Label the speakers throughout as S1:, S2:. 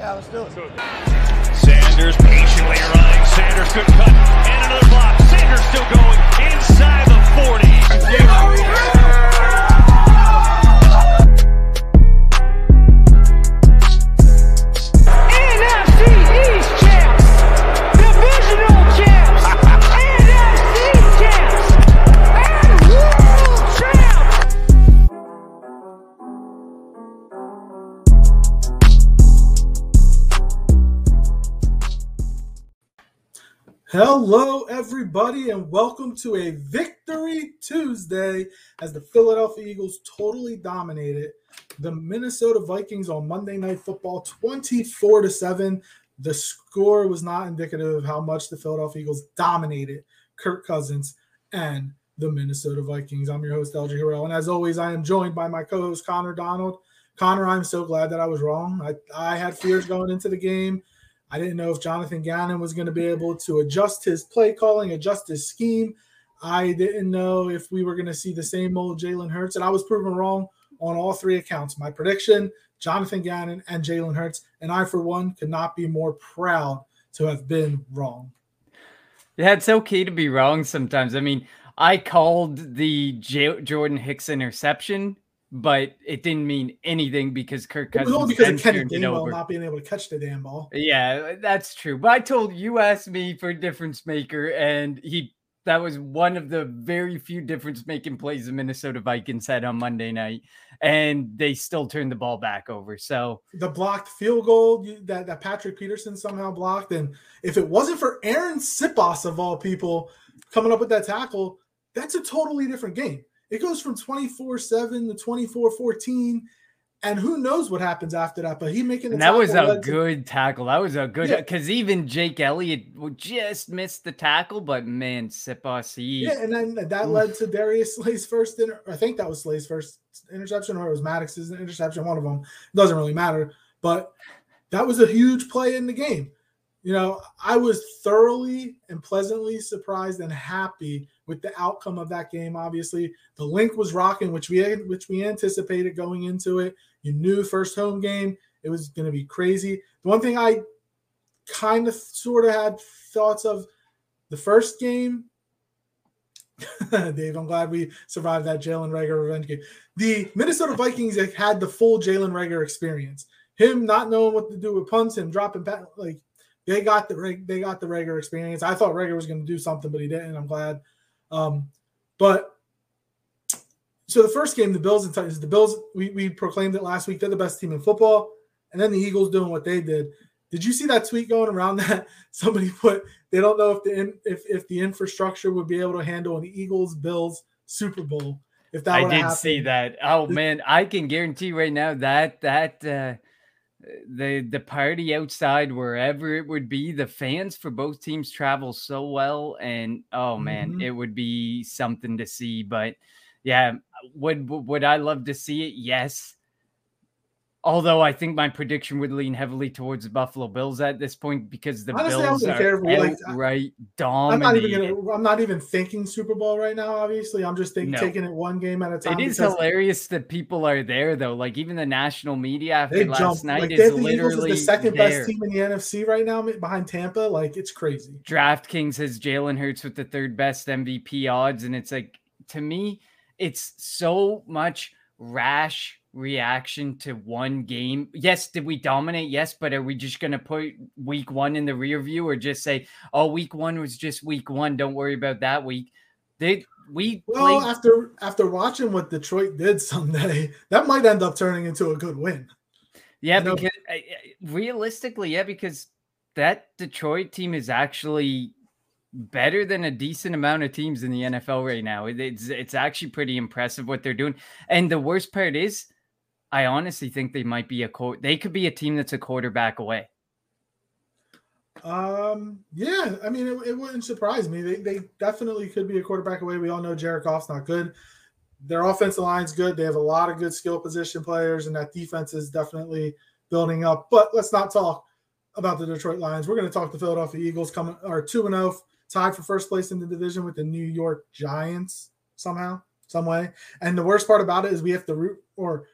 S1: Yeah, let's do it.
S2: Sanders patiently running. Sanders good cut. And another block. Sanders still going inside the 40.
S3: Hello, everybody, and welcome to a Victory Tuesday as the Philadelphia Eagles totally dominated the Minnesota Vikings on Monday Night Football 24 to 7. The score was not indicative of how much the Philadelphia Eagles dominated Kirk Cousins and the Minnesota Vikings. I'm your host, LG Harrell, and as always, I am joined by my co host, Connor Donald. Connor, I'm so glad that I was wrong. I, I had fears going into the game. I didn't know if Jonathan Gannon was going to be able to adjust his play calling, adjust his scheme. I didn't know if we were going to see the same old Jalen Hurts, and I was proven wrong on all three accounts. My prediction, Jonathan Gannon and Jalen Hurts, and I, for one, could not be more proud to have been wrong.
S4: Yeah, it's okay to be wrong sometimes. I mean, I called the J- Jordan Hicks interception, but it didn't mean anything because Kirk Cousins
S3: only because of Kenny Gainwell
S4: over.
S3: not being able to catch the damn ball.
S4: Yeah, that's true. But I told you asked me for a difference maker, and he that was one of the very few difference making plays the Minnesota Vikings had on Monday night, and they still turned the ball back over. So
S3: the blocked field goal that, that Patrick Peterson somehow blocked. And if it wasn't for Arryn Siposs, of all people, coming up with that tackle, that's a totally different game. It goes from 24 7 to 24 14. And who knows what happens after that? But he making the
S4: and that was a
S3: led to-
S4: good tackle. That was a good
S3: Yeah.
S4: because even Jake Elliott just missed the tackle, but man, Siposs, he
S3: Yeah, and then that
S4: Oof.
S3: led to Darius Slay's first. Inter- I think that was Slay's first interception, or it was Maddox's interception. One of them doesn't really matter, but that was a huge play in the game. You know, I was thoroughly and pleasantly surprised and happy with the outcome of that game. Obviously, the Linc was rocking, which we which we anticipated going into it. You knew first home game it was going to be crazy. The one thing I kind of sort of had thoughts of the first game Dave, I'm glad we survived that Jalen Reagor revenge game. The Minnesota Vikings had the full Jalen Reagor experience. Him not knowing what to do with punts, him dropping back, like they got the they got the Reagor experience. I thought Reagor was going to do something, but he didn't. I'm glad. Um, but so the first game, the Bills and Titans, the Bills, we, we proclaimed it last week. They're the best team in football, and then the Eagles doing what they did. Did you see that tweet going around that somebody put they don't know if the in, if if the infrastructure would be able to handle an Eagles Bills Super Bowl if that
S4: I did
S3: happened.
S4: see that. Oh man, I can guarantee right now that that uh, the the party outside wherever it would be, the fans for both teams travel so well, and oh man,
S3: Mhm.
S4: it would be something to see. But yeah, would would I love to see it? Yes. Although I think my prediction would lean heavily towards the Buffalo Bills at this point because the
S3: Honestly,
S4: Bills are
S3: if we, I'm not even gonna. I'm not even thinking Super Bowl right now. Obviously, I'm just thinking
S4: No.
S3: taking it one game at a time.
S4: It is hilarious that people are there though. Like even the national media after last
S3: jump.
S4: night
S3: Like
S4: is literally
S3: is the second
S4: there.
S3: best team in the NFC right now behind Tampa. Like it's crazy.
S4: DraftKings has Jalen Hurts with the third best MVP odds, and it's like to me, it's so much rash reaction to one game. Yes, did we dominate? Yes, but are we just gonna put week one in the rear view or just say, oh, week one was just week one? Don't worry about that week. They we
S3: Well,
S4: played
S3: after after watching what Detroit did Sunday, that might end up turning into a good win.
S4: Yeah,
S3: You know-
S4: because realistically, yeah, because that Detroit team is actually better than a decent amount of teams in the NFL right now. It's it's actually pretty impressive what they're doing. And the worst part is, I honestly think they might be a co- they could be a team that's a quarterback away.
S3: Um, yeah, I mean, it, it wouldn't surprise me. They, they definitely could be a quarterback away. We all know Jared Goff's not good. Their offensive line's good. They have a lot of good skill position players, and that defense is definitely building up. But let's not talk about the Detroit Lions. We're going to talk the Philadelphia Eagles coming are two and zero, tied for first place in the division with the New York Giants somehow, some way. And the worst part about it is we have to root or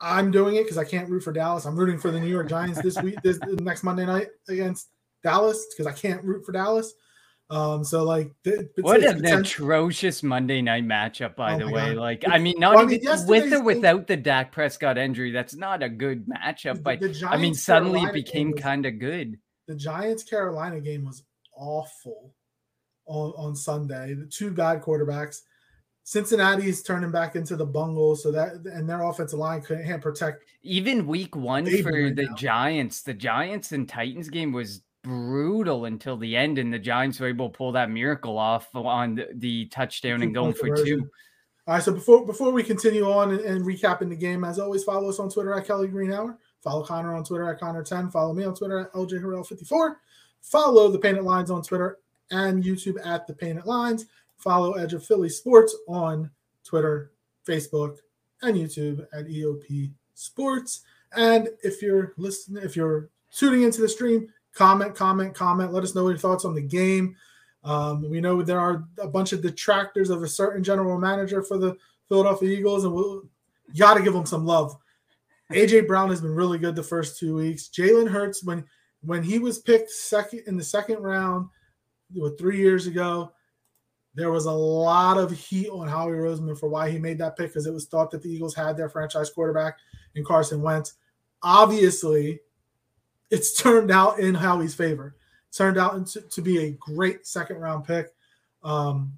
S3: I'm doing it because I can't root for Dallas. I'm rooting for the New York Giants this week, this next Monday night against Dallas because I can't root for Dallas. Um, so like, th-
S4: what an atrocious Monday night matchup, by
S3: Oh
S4: the way.
S3: God.
S4: Like, I mean, not
S3: well, I mean,
S4: even with or without the Dak Prescott injury, that's not a good matchup. But
S3: the
S4: I mean, suddenly it
S3: Carolina game
S4: became kind of good.
S3: the Giants Carolina game was awful on, on Sunday. The two bad quarterbacks. Cincinnati's turning back into the bungle, so that and their offensive line couldn't can't protect.
S4: Even week one for
S3: right
S4: the
S3: now.
S4: Giants, the Giants and Titans game was brutal until the end, and the Giants were able to pull that miracle off on the, the touchdown and going for two.
S3: All right, so before before we continue on and, and recapping the game, as always, follow us on Twitter at Kelly Green Hour. Follow Connor on Twitter at Connor10. Follow me on Twitter at LJ Harrell54. Follow the Painted Lines on Twitter and YouTube at the Painted Lines. Follow Edge of Philly Sports on Twitter, Facebook, and YouTube at EOP Sports. And if you're listening, if you're tuning into the stream, comment, comment, comment. Let us know your thoughts on the game. Um, we know there are a bunch of detractors of a certain general manager for the Philadelphia Eagles, and we'll got to give them some love. AJ Brown has been really good the first two weeks. Jalen Hurts, when when he was picked second in the second round, three years ago, there was a lot of heat on Howie Roseman for why he made that pick because it was thought that the Eagles had their franchise quarterback in Carson Wentz. Obviously, it's turned out in Howie's favor. Turned out into, to be a great second round pick. Um,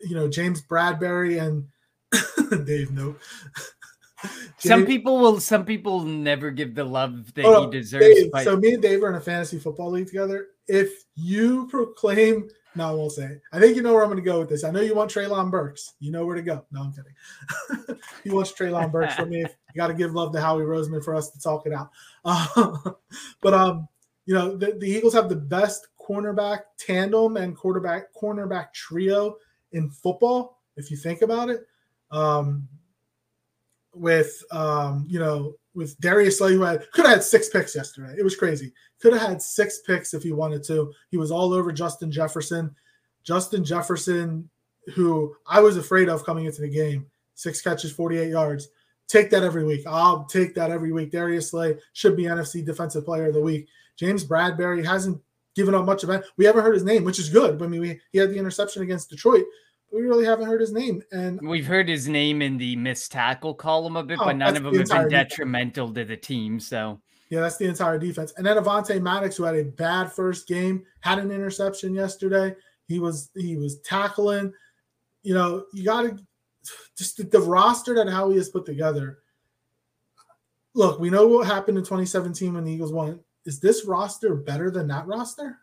S3: you know, James Bradberry and Dave, no.
S4: Some people will. Some people never give the love that
S3: Oh,
S4: he deserves.
S3: Dave, so me and Dave are in a fantasy football league together. If you proclaim, no, I won't say. it. I think you know where I'm going to go with this. I know you want Treylon Burks. You know where to go. No, I'm kidding. he wants Treylon Burks for me. You got to give love to Howie Roseman for us to talk it out. Uh, but um, you know, the, the Eagles have the best cornerback tandem and quarterback cornerback trio in football. If you think about it, um, with um, you know, with Darius Slay, who had could have had six picks yesterday. It was crazy. Could have had six picks if he wanted to. He was all over Justin Jefferson. Justin Jefferson, who I was afraid of coming into the game, six catches, 48 yards. Take that every week. I'll take that every week. Darius Slay should be NFC Defensive Player of the Week. James Bradberry hasn't given up much of it. We haven't heard his name, which is good. I mean, we, he had the interception against Detroit, we really haven't heard his name. And
S4: We've heard his name in the missed tackle column a bit,
S3: Oh,
S4: but none of
S3: the
S4: them have been
S3: entire defense.
S4: detrimental to the team. So
S3: Yeah, that's the entire defense. And then Avonte Maddox, who had a bad first game, had an interception yesterday. He was he was tackling. You know, you got to just the, the roster that Howie has put together. Look, we know what happened in 2017 when the Eagles won. Is this roster better than that roster?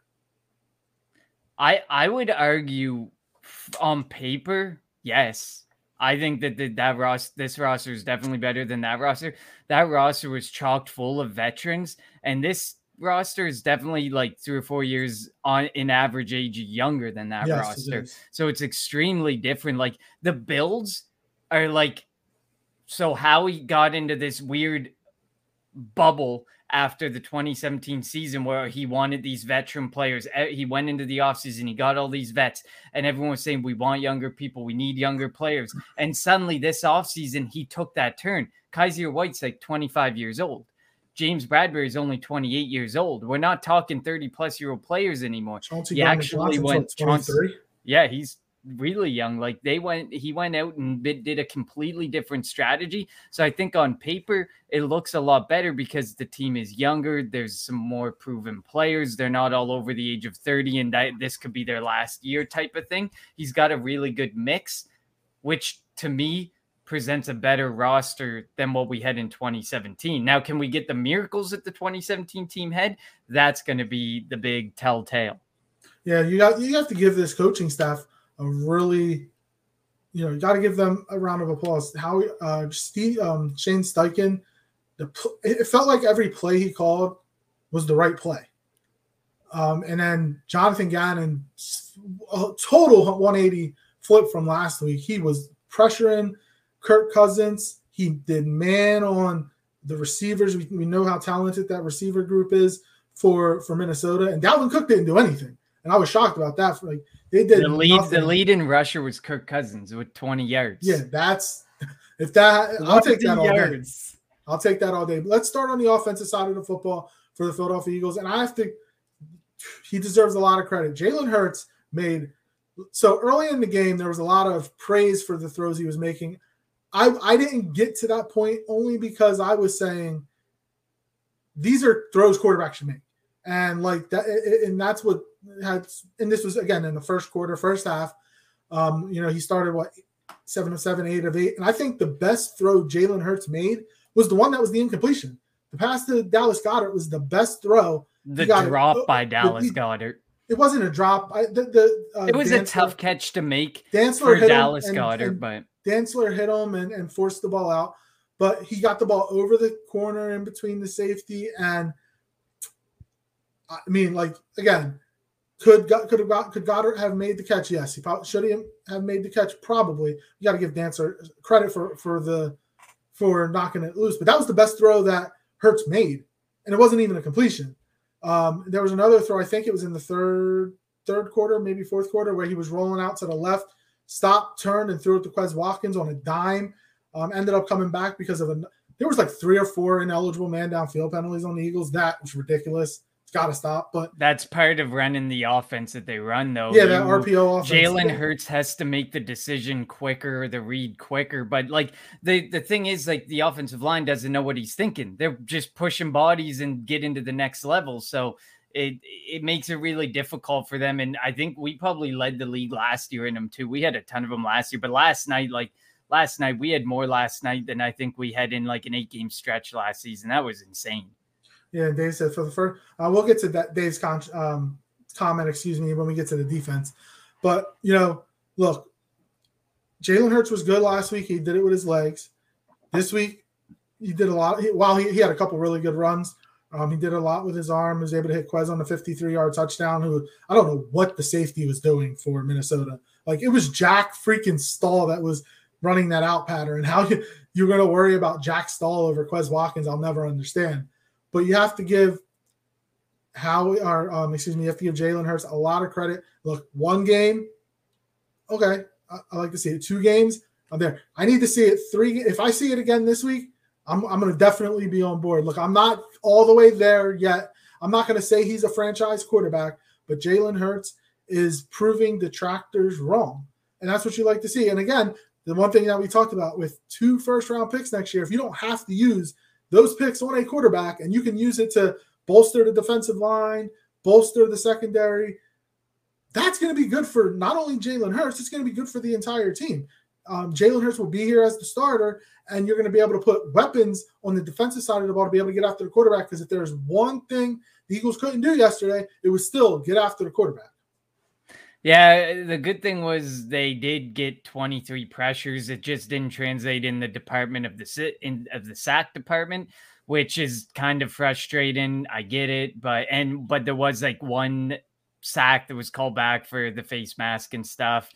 S4: I I would argue on paper, yes. I think that the, that roster, this roster is definitely better than that roster. That roster was chocked full of veterans, and this roster is definitely like three or four years on in average age younger than that
S3: Yes,
S4: roster.
S3: is.
S4: So it's extremely different. Like the builds are like so Howie got into this weird bubble after the 2017 season where he wanted these veteran players. Eh, He went into the offseason, he got all these vets, and everyone was saying, We want younger people, we need younger players. And suddenly this offseason, he took that turn. Kyzir White's like 25 years old. James Bradberry is only 28 years old. We're not talking 30 plus year old players anymore.
S3: Chauncey
S4: He
S3: Gardner
S4: actually
S3: Johnson's,
S4: went-
S3: what, 23?
S4: Yeah, he's really young. Like they went, he went out and did a completely different strategy. So I think on paper it looks a lot better because the team is younger. There's some more proven players. They're not all over the age of 30, and this could be their last year type of thing. He's got a really good mix, which to me presents a better roster than what we had in 2017. Now, can we get the miracles that the 2017 team had? That's going to be the big telltale.
S3: Yeah, you got you have to give this coaching staff a really, you know, you got to give them a round of applause. How uh, Steve um, Shane Steichen, the pl- it felt like every play he called was the right play. Um, and then Jonathan Gannon, a total 180 flip from last week. He was pressuring Kirk Cousins. He did man on the receivers. We, we know how talented that receiver group is for for Minnesota. And Dalvin Cook didn't do anything, and I was shocked about that. For like they did
S4: The lead, the lead in rusher was Kirk Cousins with 20 yards.
S3: Yeah, that's If that, I'll take that all day.
S4: yards.
S3: I'll take that all day. Let's start on the offensive side of the football for the Philadelphia Eagles, and I have to. He deserves a lot of credit. Jalen Hurts made so early in the game. There was a lot of praise for the throws he was making. I I didn't get to that point only because I was saying these are throws quarterbacks should make, and like that, and that's what had. And this was again in the first quarter, first half. Um, you know, he started what seven of seven, eight of eight, and I think the best throw Jalen Hurts made was the one that was the incompletion. The pass to Dallas Goedert was the best throw.
S4: The
S3: it.
S4: drop
S3: Uh,
S4: by Dallas
S3: he-
S4: Goedert.
S3: It wasn't a drop. I, the, the, uh,
S4: It was a tough catch to make
S3: Dantzler
S4: for
S3: hit
S4: Dallas
S3: and-
S4: Goedert,
S3: and
S4: but
S3: Dantzler hit him and, and forced the ball out, but he got the ball over the corner in between the safety and I mean, like again, could could have could Goedert have made the catch? Yes, he probably should he have made the catch. Probably. You got to give Dantzler credit for for the for knocking it loose, but that was the best throw that Hurts made, and it wasn't even a completion. Um, there was another throw. I think it was in the third third quarter, maybe fourth quarter, where he was rolling out to the left, stopped, turned, and threw it to Quez Watkins on a dime. Um, ended up coming back because of a there was like three or four ineligible man downfield penalties on the Eagles. That was ridiculous. It's got to stop. But
S4: that's part of running the offense that they run, though.
S3: yeah, that RPO offense.
S4: Jalen. Hurts has to make the decision quicker, the read quicker. But like the the thing is, like the offensive line doesn't know what he's thinking. They're just pushing bodies and get into the next level. So it it makes it really difficult for them. And I think we probably led the league last year in them too. We had a ton of them last year, but last night, like last night, we had more last night than I think we had in like an eight game stretch last season. That was insane.
S3: Yeah, Dave said for the first. Uh, we'll get to that Dave's con- um, comment. Excuse me when we get to the defense. But you know, look, Jalen Hurts was good last week. He did it with his legs. This week, he did a lot. He, while he, he had a couple really good runs, um, he did a lot with his arm. He was able to hit Quez on the 53 yard touchdown. Who I don't know what the safety was doing for Minnesota. Like it was Jack freaking Stoll that was running that out pattern. How you, you're going to worry about Jack Stoll over Quez Watkins, I'll never understand. But you have to give how or um, excuse me, you have to give Jalen Hurts a lot of credit. Look, one game, okay, I, I like to see it. Two games, I'm there. I need to see it three. If I see it again this week, I'm I'm to definitely be on board. Look, I'm not all the way there yet. I'm not to say he's a franchise quarterback, but Jalen Hurts is proving detractors wrong, and that's what you like to see. And again, the one thing that we talked about with two first round picks next year, if you don't have to use those picks on a quarterback and you can use it to bolster the defensive line, bolster the secondary, that's going to be good for not only Jalen Hurts, it's going to be good for the entire team. Um, Jalen Hurts will be here as the starter, and you're going to be able to put weapons on the defensive side of the ball to be able to get after the quarterback. Because if there's one thing the Eagles couldn't do yesterday, it was still get after the quarterback.
S4: Yeah, the good thing was they did get 23 pressures. It just didn't translate in the department of the sit in of the sack department, which is kind of frustrating. I get it, but and but there was like one sack that was called back for the face mask and stuff.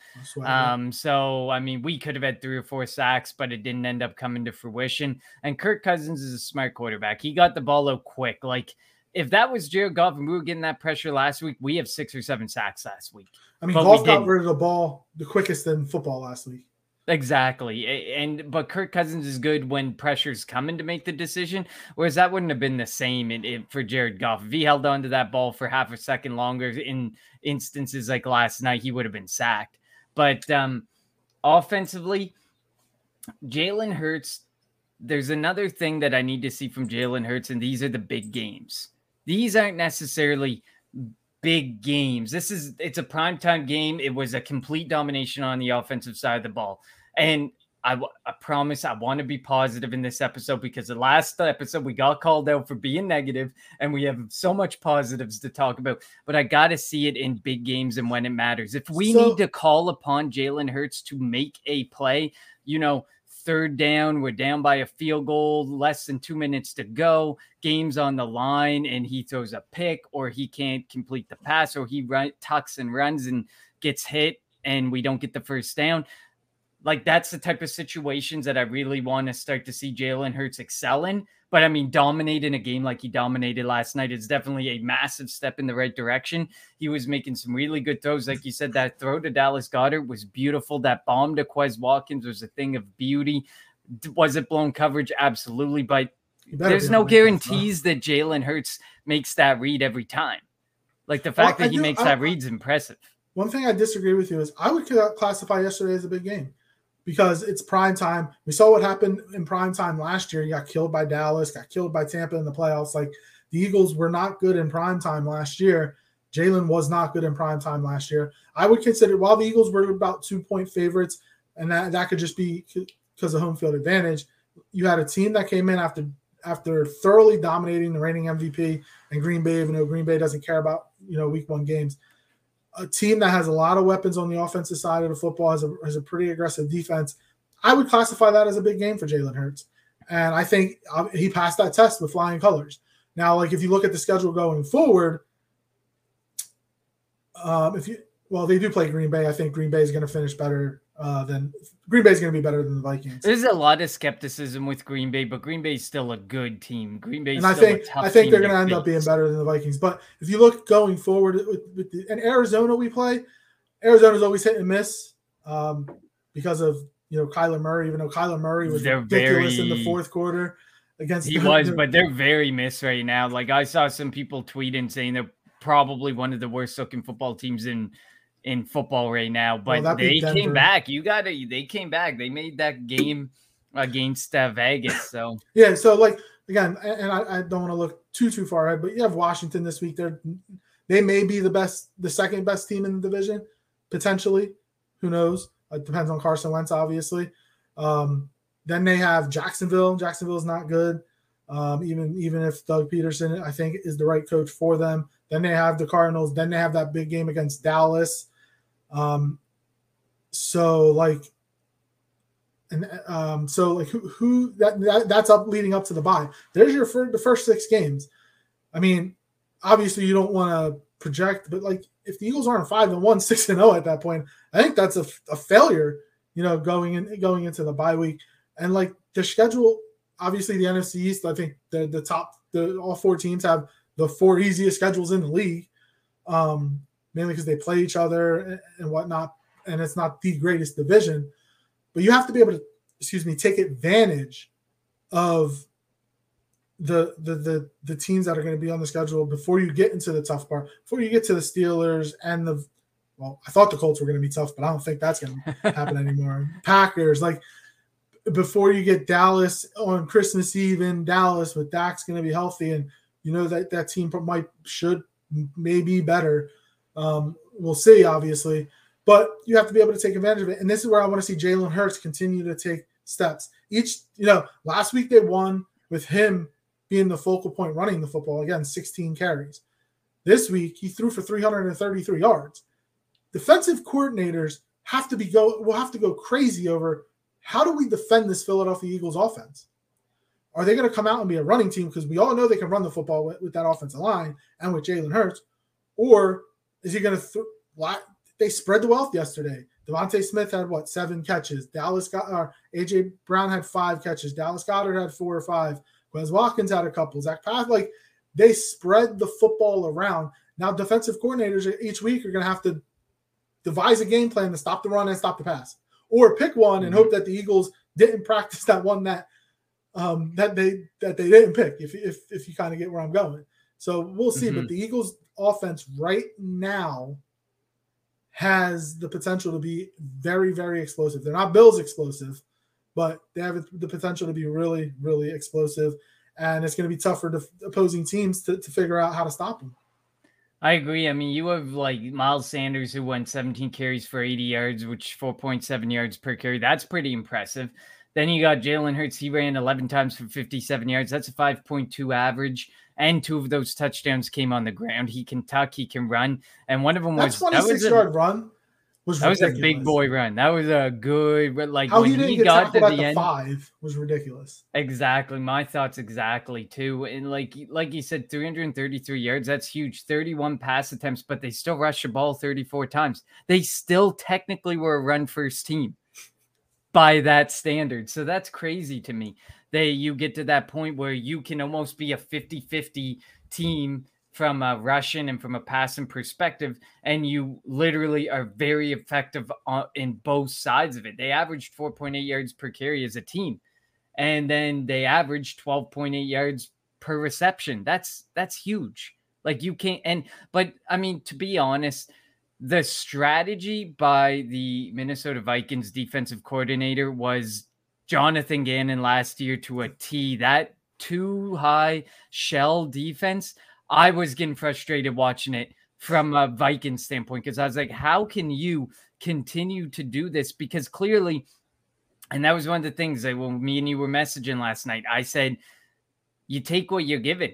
S4: Um, so I mean, we could have had three or four sacks, but it didn't end up coming to fruition. And Kirk Cousins is a smart quarterback. He got the ball out quick. Like if that was Jared Goff and we were getting that pressure last week, we have six or seven sacks last week.
S3: I mean,
S4: but
S3: Goff got rid of the ball the quickest in football last week.
S4: Exactly. And but Kirk Cousins is good when pressure's coming to make the decision, whereas that wouldn't have been the same in, in- for Jared Goff. If he held on to that ball for half a second longer in instances like last night, he would have been sacked. But um offensively, Jalen Hurts, there's another thing that I need to see from Jalen Hurts, and these are the big games. These aren't necessarily big games. This is it's a primetime game. It was a complete domination on the offensive side of the ball. And I, I promise I want to be positive in this episode because the last episode we got called out for being negative and we have so much positives to talk about. But I got to see it in big games and when it matters. If we
S3: So-
S4: need to call upon Jalen Hurts to make a play, you know, third down, we're down by a field goal, less than two minutes to go, game's on the line, and he throws a pick, or he can't complete the pass, or he run, tucks and runs and gets hit, and we don't get the first down. Like that's the type of situations that I really want to start to see Jalen Hurts excel in. But I mean, dominate in a game like he dominated last night is definitely a massive step in the right direction. He was making some really good throws. Like you said, that throw to Dallas Goedert was beautiful. That bomb to Quez Watkins was a thing of beauty. Was it blown coverage? Absolutely, but there's no
S3: able to make that stuff.
S4: guarantees that Jalen Hurts makes that read every time. Like the fact
S3: Well, I
S4: that he
S3: do-
S4: makes
S3: I-
S4: that read's is impressive.
S3: One thing I disagree with you is I would classify yesterday as a big game because it's prime time. We saw what happened in prime time last year. You got killed by Dallas, got killed by Tampa in the playoffs. Like the Eagles were not good in prime time last year. Jalen was not good in prime time last year. I would consider while the Eagles were about two point favorites, and that, that could just be because of home field advantage. You had a team that came in after after thoroughly dominating the reigning MVP and Green Bay, even though Green Bay doesn't care about you know week one games a team that has a lot of weapons on the offensive side of the football has a, has a pretty aggressive defense. I would classify that as a big game for Jalen Hurts. And I think uh, he passed that test with flying colors. Now, like if you look at the schedule going forward, um, if you well, they do play Green Bay. I think Green Bay is going to finish better uh, than Green Bay is going to be better than the Vikings.
S4: There's a lot of skepticism with Green Bay, but Green Bay's still a good team. Green Bay's
S3: and I
S4: still
S3: think
S4: a tough
S3: I think they're going to end up being better than the Vikings. But if you look going forward with, with the, in Arizona, we play. Arizona's always hit and miss um, because of you know Kyler Murray. Even though Kyler Murray was
S4: They're
S3: ridiculous in the fourth quarter against
S4: He
S3: the-
S4: was, but they're very miss right now. Like I saw some people tweeting saying they're probably one of the worst looking football teams in in football right now. But
S3: that'd
S4: they came back. You got to. They came back. They made that game against uh, Vegas. So
S3: yeah. So like again, and I, I don't want to look too too far ahead, but you have Washington this week. They're they may be the best, the second best team in the division potentially. Who knows? It depends on Carson Wentz, obviously. Um, then they have Jacksonville. Jacksonville's not good. Um, even even if Doug Pederson, I think, is the right coach for them. Then they have the Cardinals. Then they have that big game against Dallas. Um, so like, and um, so like who who that, that that's up leading up to the bye. There's your first, the first six games. I mean, obviously you don't want to project, but like if the Eagles aren't five and one, six and zero at that point, I think that's a, a failure. You know, going in going into the bye week, and like the schedule, obviously the NFC East. I think the the top the all four teams have the four easiest schedules in the league, um, mainly because they play each other and, whatnot, and it's not the greatest division. But you have to be able to, excuse me, take advantage of the the the the teams that are going to be on the schedule before you get into the tough part. Before you get to the Steelers and the well, I thought the Colts were going to be tough, but I don't think that's going to happen anymore. Packers, like before you get Dallas on Christmas Eve in Dallas with Dak's going to be healthy, and you know that that team might should maybe better. Um, we'll see, obviously, but you have to be able to take advantage of it. And this is where I want to see Jalen Hurts continue to take steps. Each, you know, last week they won with him being the focal point running the football again, 16 carries. This week he threw for 333 yards. Defensive coordinators have to be go will have to go crazy over how do we defend this Philadelphia Eagles offense? Are they going to come out and be a running team because we all know they can run the football with, with that offensive line and with Jalen Hurts, or is he going to? Th- they spread the wealth yesterday. DeVonta Smith had what seven catches. Dallas got or AJ Brown had five catches. Dallas Goedert had four or five. Quez Watkins had a couple. Zach Path like they spread the football around. Now defensive coordinators each week are going to have to devise a game plan to stop the run and stop the pass, or pick one and
S4: Mhm.
S3: hope that the Eagles didn't practice that one that um, that they that they didn't pick. If if if you kind of get where I'm going, so we'll see. But
S4: Mhm.
S3: the Eagles' offense right now has the potential to be very very explosive. They're not Bills explosive, but they have the potential to be really really explosive, and it's going to be tough for the opposing teams to, to figure out how to stop them.
S4: I agree. I mean, you have like Miles Sanders who went 17 carries for 80 yards, which 4.7 yards per carry. That's pretty impressive. Then you got Jalen Hurts. He ran 11 times for 57 yards. That's a 5.2 average. And two of those touchdowns came on the ground. He can tuck, he can run. And one of them was that
S3: 26
S4: was a,
S3: yard run was
S4: that was a big boy run. That was a good like
S3: How
S4: when
S3: he didn't
S4: he
S3: get
S4: got to the
S3: the
S4: end.
S3: five was ridiculous.
S4: Exactly. My thoughts exactly too. And like like you said, 333 yards, that's huge. 31 pass attempts, but they still rushed the ball 34 times. They still technically were a run first team by that standard. So that's crazy to me. They you get to that point where you can almost be a 50-50 team from a Russian and from a passing perspective, and you literally are very effective on, in both sides of it. They averaged 4.8 yards per carry as a team. and then they averaged 12.8 yards per reception. That's that's huge. Like you can't and but I mean to be honest, the strategy by the Minnesota Vikings defensive coordinator was Jonathan Gannon last year to a T. That two high shell defense, I was getting frustrated watching it from a Viking standpoint because I was like, how can you continue to do this? Because clearly, and that was one of the things that when me and you were messaging last night, I said, you take what you're given.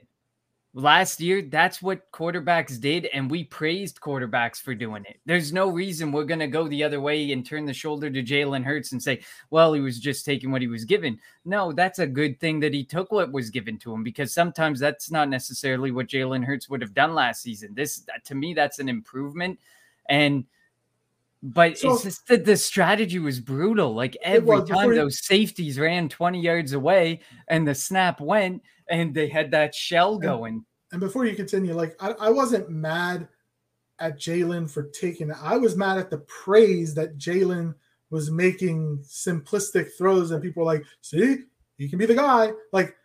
S4: Last year, that's what quarterbacks did, and we praised quarterbacks for doing it. There's no reason we're going to go the other way and turn the shoulder to Jalen Hurts and say, well, he was just taking what he was given. No, that's a good thing that he took what was given to him because sometimes that's not necessarily what Jalen Hurts would have done last season. This, to me, that's an improvement. And but so, it's just that the strategy was brutal. Like every time you- those safeties ran 20 yards away and the snap went and they had that shell going.
S3: And, and before you continue, like I, I wasn't mad at Jalen for taking it. I was mad at the praise that Jalen was making simplistic throws, and people were like, see, he can be the guy. Like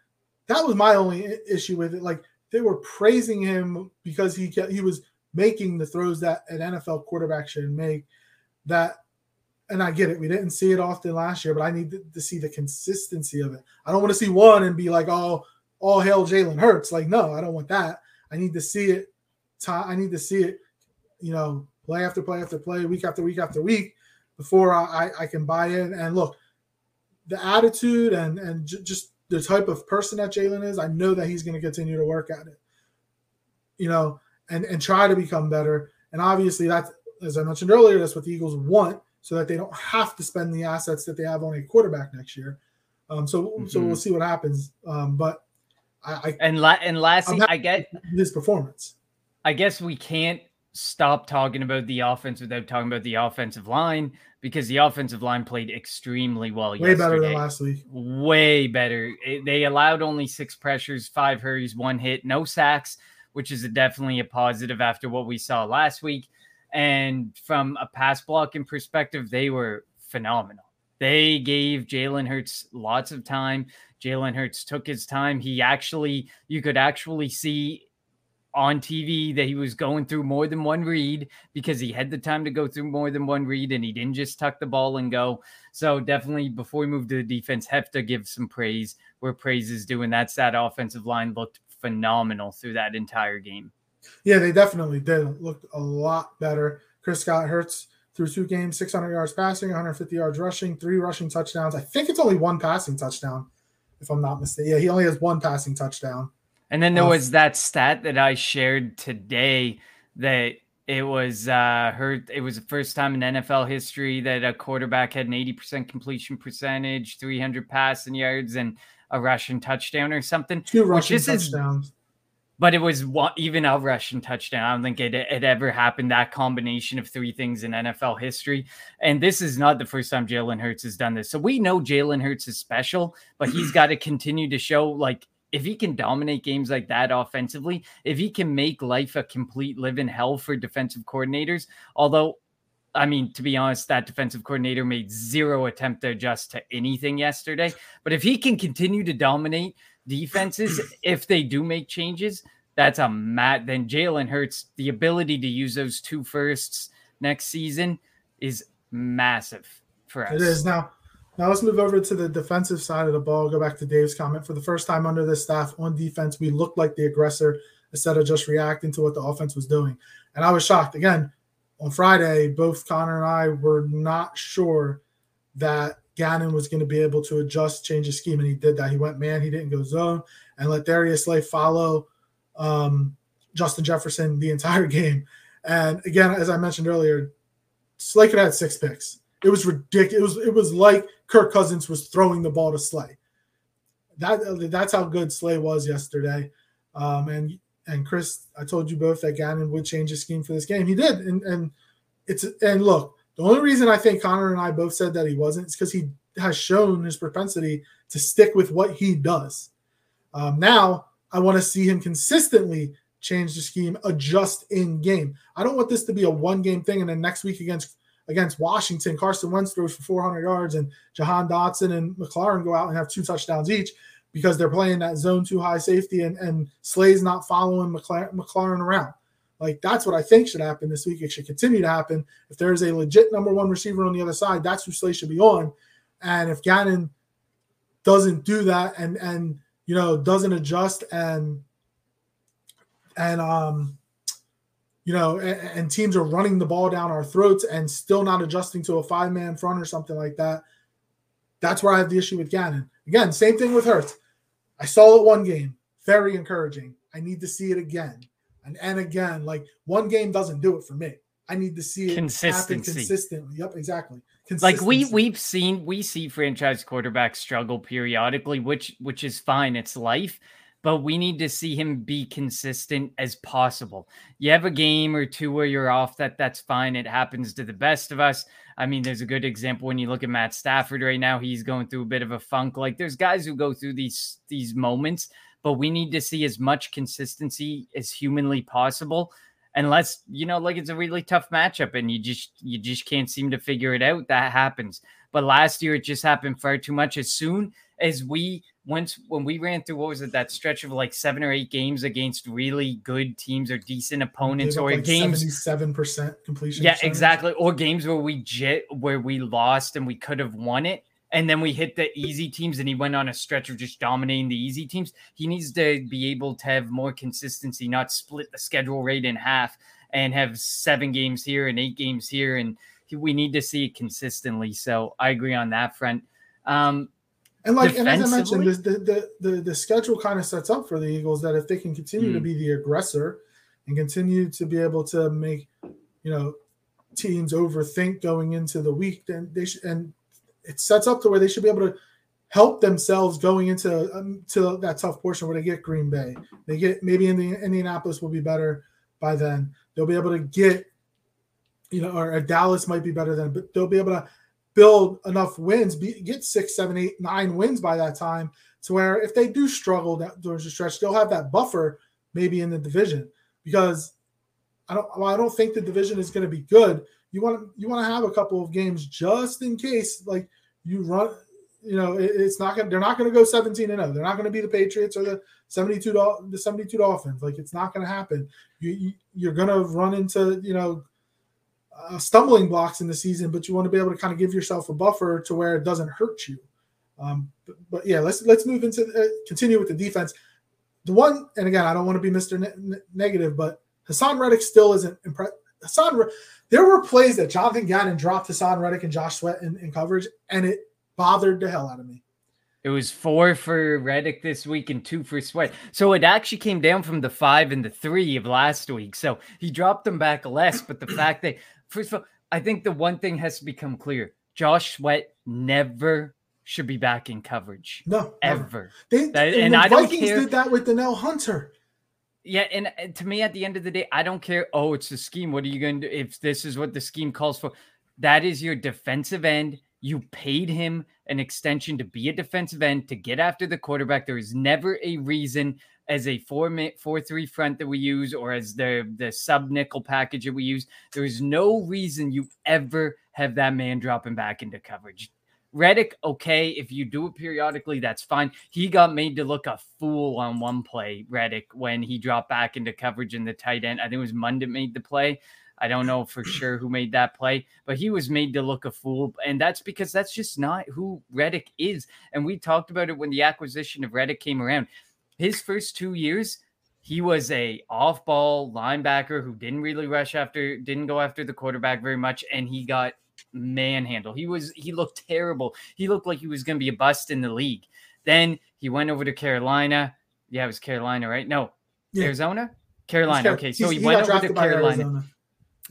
S3: that was my only issue with it. Like they were praising him because he kept, he was making the throws that an NFL quarterback should make that and I get it. We didn't see it often last year, but I need to, to see the consistency of it. I don't want to see one and be like, oh, all hail Jalen Hurts. Like, no, I don't want that. I need to see it. I need to see it, you know, play after play after play, week after week after week before I, I can buy in. And look, the attitude and and j- just the type of person that Jalen is, I know that he's going to continue to work at it, you know, and and try to become better. And obviously, that's as I mentioned earlier, that's what the Eagles want, so that they don't have to spend the assets that they have on a quarterback next year. Um, so mm-hmm. so we'll see what happens. Um, but I, I
S4: and la- and lastly, I get
S3: this performance.
S4: I guess we can't stop talking about the offense without talking about the offensive line because the offensive line played extremely well.
S3: Way
S4: yesterday.
S3: better than last week.
S4: Way better. They allowed only six pressures, five hurries, one hit, no sacks, which is a, definitely a positive after what we saw last week. And from a pass blocking perspective, they were phenomenal. They gave Jalen Hurts lots of time. Jalen Hurts took his time. He actually, you could actually see on TV that he was going through more than one read because he had the time to go through more than one read and he didn't just tuck the ball and go. So definitely before we move to the defense, have to give some praise where praise is due. And that's that offensive line looked phenomenal through that entire game.
S3: Yeah, they definitely did. Looked a lot better. Chris Scott Hurts through two games, 600 yards passing, 150 yards rushing, three rushing touchdowns. I think it's only one passing touchdown, if I'm not mistaken. Yeah, he only has one passing touchdown.
S4: And then there uh, was that stat that I shared today that it was uh hurt it was the first time in NFL history that a quarterback had an 80% completion percentage, 300 passing yards and a rushing touchdown or something.
S3: Two rushing touchdowns. Is,
S4: but it was one, even a rushing touchdown. I don't think it, it ever happened. That combination of three things in NFL history, and this is not the first time Jalen Hurts has done this. So we know Jalen Hurts is special, but he's got to continue to show like if he can dominate games like that offensively, if he can make life a complete live in hell for defensive coordinators, although I mean, to be honest, that defensive coordinator made zero attempt to adjust to anything yesterday. But if he can continue to dominate defenses, if they do make changes, that's a mat. Then Jalen Hurts, the ability to use those two firsts next season is massive for us.
S3: It is now. Now let's move over to the defensive side of the ball. Go back to Dave's comment. For the first time under this staff on defense, we looked like the aggressor instead of just reacting to what the offense was doing. And I was shocked. Again, on Friday, both Connor and I were not sure that Gannon was going to be able to adjust, change his scheme, and he did that. He went man, he didn't go zone, and let Darius Slay follow um, Justin Jefferson the entire game. And again, as I mentioned earlier, Slay could have had six picks. It was ridiculous. It was it was like Kirk Cousins was throwing the ball to Slay. That that's how good Slay was yesterday. Um, and and Chris, I told you both that Gannon would change his scheme for this game. He did, and and it's and look, the only reason I think Connor and I both said that he wasn't is because he has shown his propensity to stick with what he does. Um, now I want to see him consistently change the scheme, adjust in game. I don't want this to be a one game thing, and then next week against against Washington, Carson Wentz throws for 400 yards, and Jahan Dotson and McLaurin go out and have two touchdowns each because they're playing that zone two high safety, and, and Slay's not following McLaurin, McLaurin around. Like that's what I think should happen this week. It should continue to happen. If there's a legit number one receiver on the other side, that's who Slay should be on. And if Gannon doesn't do that and and you know doesn't adjust and and um you know and, and teams are running the ball down our throats and still not adjusting to a five man front or something like that, that's where I have the issue with Gannon. Again, same thing with Hurts. I saw it one game, very encouraging. I need to see it again and, and again. Like one game doesn't do it for me. I need to see it happen
S4: Consistency.
S3: consistently. Yep, exactly.
S4: like we we've seen we see franchise quarterbacks struggle periodically which which is fine it's life but we need to see him be consistent as possible you have a game or two where you're off that that's fine it happens to the best of us i mean there's a good example when you look at matt stafford right now he's going through a bit of a funk like there's guys who go through these these moments but we need to see as much consistency as humanly possible unless you know like it's a really tough matchup and you just you just can't seem to figure it out that happens but last year it just happened far too much as soon as we went when we ran through what was it that stretch of like seven or eight games against really good teams or decent opponents or
S3: like
S4: games
S3: seven percent completion.
S4: yeah
S3: percentage.
S4: exactly or games where we jet where we lost and we could have won it and then we hit the easy teams and he went on a stretch of just dominating the easy teams. He needs to be able to have more consistency not split the schedule rate in half and have seven games here and eight games here and we need to see it consistently. So i agree on that front. Um
S3: And like and as I mentioned, the, the the the schedule kind of sets up for the Eagles that if they can continue to
S4: Mm.
S3: be the aggressor and continue to be able to make you know teams overthink going into the week, then they should and it sets up to where they should be able to help themselves going into um, to that tough portion where they get Green Bay. They get maybe in the Indianapolis will be better by then. They'll be able to get you know, or, Dallas might be better than, but they'll be able to build enough wins, be, get six, seven, eight, nine wins by that time, to where if they do struggle that during the stretch, they'll have that buffer maybe in the division because I don't. Well, I don't think the division is going to be good. You want to you want to have a couple of games just in case, like you run. You know, it, it's not to They're not to go seventeen and zero. They're not to be the Patriots or the seventy two the seventy two Dolphins. Like it's not to happen. You, you you're to run into you know uh, stumbling blocks in the season, but you want to be able to kind of give yourself a buffer to where it doesn't hurt you. Um, but, but yeah, let's let's move into uh, continue with the defense. The one, and again, I don't want to be Mister ne- Negative, but Haason Reddick still isn't impressed. Haason, there were plays that Jonathan Gannon dropped Haason Reddick and Josh Sweat in, in coverage, and it bothered the hell out of me.
S4: It was four for Reddick this week and two for Sweat. So it actually came down from the five and the three of last week. So he dropped them back less. But the fact that, first of all, I think the one thing has to become clear Josh Sweat never should be back in coverage.
S3: No.
S4: Ever.
S3: They,
S4: That-
S3: and,
S4: and
S3: the
S4: I don't
S3: Vikings
S4: care-
S3: did that with Danielle Hunter.
S4: Yeah, and uh, to me, at the end of the day, I don't care. Oh, it's a scheme. What are you going to do if this is what the scheme calls for? That is your defensive end. You paid him an extension to be a defensive end to get after the quarterback. There is never a reason as a four four three front that we use or as the the sub nickel package that we use. There is no reason you ever have that man dropping back into coverage. Reddick, okay, if you do it periodically, that's fine. He got made to look a fool on one play, Reddick, when he dropped back into coverage in the tight end. I think it was Mundt made the play. I don't know for sure who made that play, but he was made to look a fool. And that's because that's just not who Reddick is. And we talked about it when the acquisition of Reddick came around. His first two years, he was a off-ball linebacker who didn't really rush after, didn't go after the quarterback very much, and he got manhandle. He was he looked terrible. He looked like he was going to be a bust in the league. Then he went over to Carolina. Yeah, it was Carolina, right? No,
S3: Yeah.
S4: Arizona, Carolina. Okay, so he,
S3: he
S4: went over to Carolina.
S3: Arizona.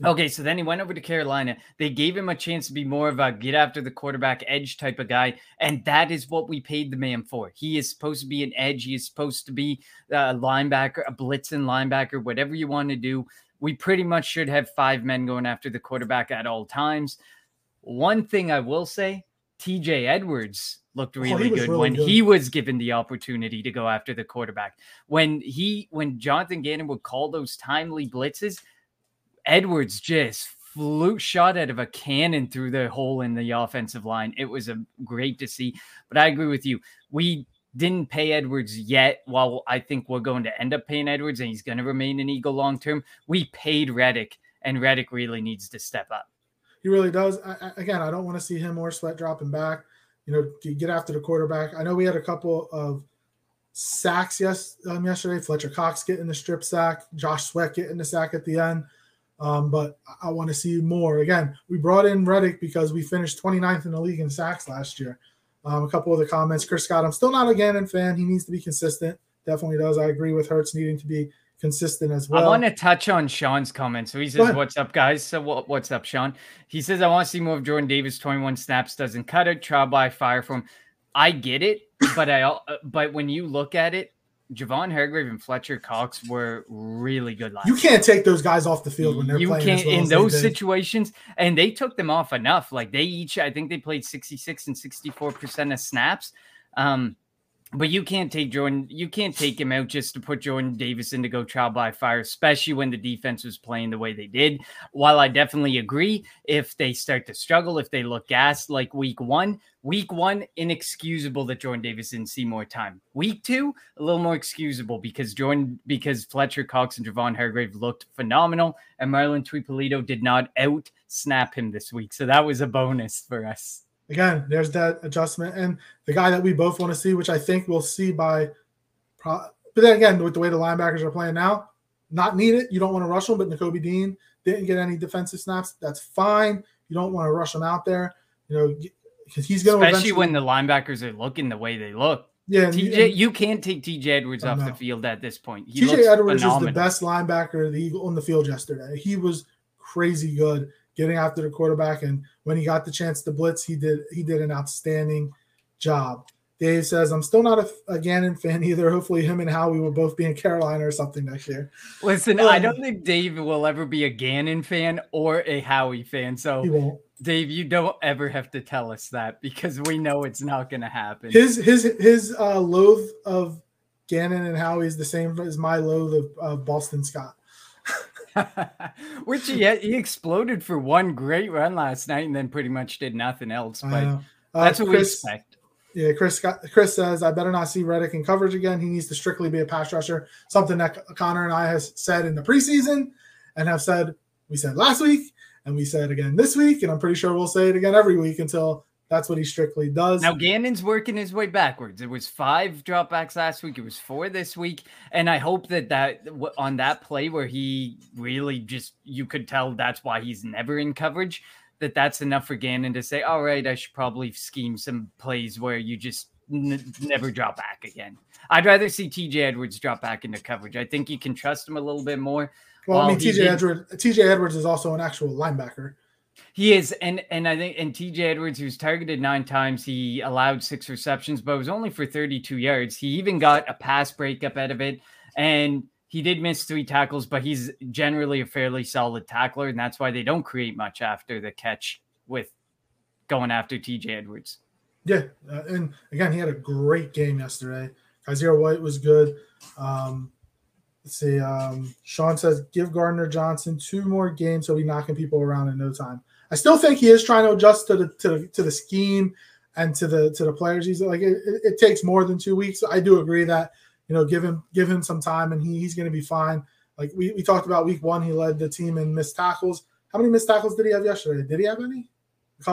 S4: Okay, so then he went over to Carolina. They gave him a chance to be more of a get after the quarterback edge type of guy, and that is what we paid the man for. He is supposed to be an edge. He is supposed to be uh, a linebacker, a blitzing linebacker, whatever you want to do. We pretty much should have five men going after the quarterback at all times. One thing I will say, TJ Edwards looked
S3: Oh,
S4: really
S3: was
S4: good
S3: really
S4: when
S3: good.
S4: he was given the opportunity to go after the quarterback. When he when Jonathan Gannon would call those timely blitzes, Edwards just flew shot out of a cannon through the hole in the offensive line. It was a great to see. But I agree with you. We didn't pay Edwards yet. While I think we're going to end up paying Edwards and he's going to remain an Eagle long term, we paid Reddick, and Reddick really needs to step up.
S3: He really does. I, again, I don't want to see him or Sweat dropping back. You know, get after the quarterback. I know we had a couple of sacks yes um, yesterday. Fletcher Cox getting the strip sack, Josh Sweat getting the sack at the end. Um, but I, I want to see more. Again, we brought in Reddick because we finished 29th in the league in sacks last year. Um, a couple of the comments. Chris Scott, I'm still not a Gannon fan. He needs to be consistent. Definitely does. I agree with Hurts needing to be consistent as well.
S4: I want to touch on Sean's comment. So he says, "What's up, guys?" So what, what's up, Sean? He says, "I want to see more of Jordan Davis. 21 snaps doesn't cut it. Trial by fire from." I get it, but I uh, but when you look at it, Javon Hargrave and Fletcher Cox were really good last.
S3: You can't take those guys off the field when they're
S4: you
S3: playing.
S4: can't
S3: well
S4: in those situations, and they took them off enough. Like they each, I think they played 66 and 64 percent of snaps. Um, but you can't take Jordan, you can't take him out just to put Jordan Davis in to go trial by fire, especially when the defense was playing the way they did. While I definitely agree, if they start to struggle, if they look gassed like week one, week one, inexcusable that Jordan Davis didn't see more time. Week two, a little more excusable because Jordan, because Fletcher Cox and Javon Hargrave looked phenomenal, and Marlon Tuipulotu did not out snap him this week. So that was a bonus for us
S3: again, there's that adjustment. And the guy that we both want to see, which I think we'll see by, but then again, with the way the linebackers are playing now, not needed. You don't want to rush them, but Nakobe Dean didn't get any defensive snaps. That's fine. You don't want to rush him out there, you know, because he's going
S4: to especially when the linebackers are looking the way they look.
S3: Yeah,
S4: TJ, and, you can't take TJ Edwards off the field at this point.
S3: He TJ Edwards phenomenal. is the best linebacker the Eagle on the field yesterday. He was crazy good getting after the quarterback. And when he got the chance to blitz, he did he did an outstanding job. Dave says, I'm still not a, a Gannon fan either. Hopefully, him and Howie will both be in Carolina or something next year.
S4: Listen, um, I don't think Dave will ever be a Gannon fan or a Howie fan. So, Dave, you don't ever have to tell us that because we know it's not going to happen.
S3: His his his uh, loathe of Gannon and Howie is the same as my loathe of, of Boston Scott.
S4: Which he he exploded for one great run last night and then pretty much did nothing else. But uh, that's what Chris, we expect.
S3: Yeah, Chris Chris says I better not see Reddick in coverage again. He needs to strictly be a pass rusher. Something that Connor and I has said in the preseason and have said we said last week and we said again this week, and I'm pretty sure we'll say it again every week until that's what he strictly does.
S4: Now Gannon's working his way backwards. It was five dropbacks last week. It was four this week, and I hope that that on that play where he really just you could tell that's why he's never in coverage. That that's enough for Gannon to say, all right, I should probably scheme some plays where you just n- never drop back again. I'd rather see TJ Edwards drop back into coverage. I think you can trust him a little bit more.
S3: Well, I mean, TJ Edwards, TJ Edwards is also an actual linebacker.
S4: He is, and and I think and TJ Edwards, was targeted nine times. He allowed six receptions, but it was only for 32 yards. He even got a pass breakup out of it, and he did miss three tackles, but he's generally a fairly solid tackler, and that's why they don't create much after the catch with going after TJ Edwards.
S3: Yeah, uh, and again, he had a great game yesterday. Kyzir White was good. Um, let's see. Um, Sean says, give Gardner Johnson two more games. He'll be knocking people around in no time. I still think he is trying to adjust to the to the, to the scheme and to the to the players. He's like it, it, takes more than two weeks. I do agree that you know give him give him some time and he, he's going to be fine. Like we, we talked about week one, he led the team in missed tackles. How many missed tackles did he have yesterday? Did he have any?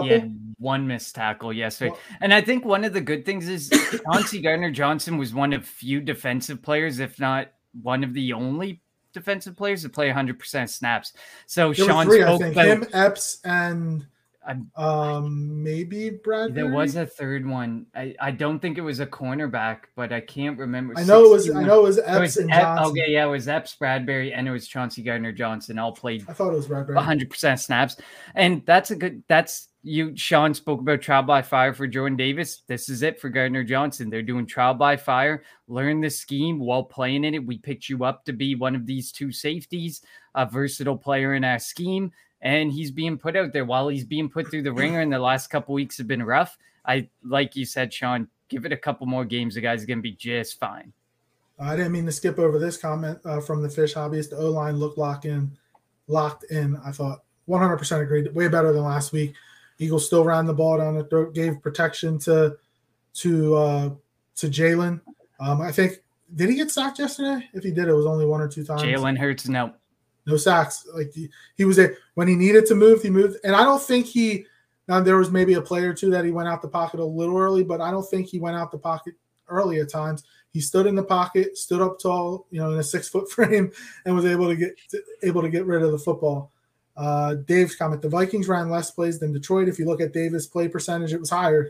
S4: Yeah, one missed tackle yesterday. Well, and I think one of the good things is Chauncey Gardner Johnson was one of few defensive players, if not one of the only defensive players to play 100% snaps. So there Sean
S3: three, spoke him, Epps, and um maybe Brad.
S4: There was a third one. I, I don't think it was a cornerback, but I can't remember.
S3: I know it was. I know it was Epps it was and Ep, Johnson.
S4: Okay, yeah, it was Epps, Bradberry, and it was Chauncey Gardner Johnson. All played.
S3: I thought it was Bradberry.
S4: 100 percent snaps, and that's a good. That's you. Sean spoke about trial by fire for Jordan Davis. This is it for Gardner Johnson. They're doing trial by fire. Learn the scheme while playing in it. We picked you up to be one of these two safeties, a versatile player in our scheme and he's being put out there while he's being put through the ringer. And the last couple weeks have been rough. I like you said, Sean. Give it a couple more games. The guy's going to be just fine.
S3: I didn't mean to skip over this comment uh, from the fish hobbyist. The O line looked locked in, locked in. I thought 100% agreed. Way better than last week. Eagles still ran the ball down the throat, gave protection to to uh, to Jalen. Um, I think did he get sacked yesterday? If he did, it was only one or two times.
S4: Jalen Hurts, no.
S3: No sacks. Like he, he was a when he needed to move, he moved. And I don't think he now there was maybe a play or two that he went out the pocket a little early, but I don't think he went out the pocket early at times. He stood in the pocket, stood up tall, you know, in a six foot frame, and was able to get able to get rid of the football. Uh, Dave's comment: the Vikings ran less plays than Detroit. If you look at Davis' play percentage, it was higher.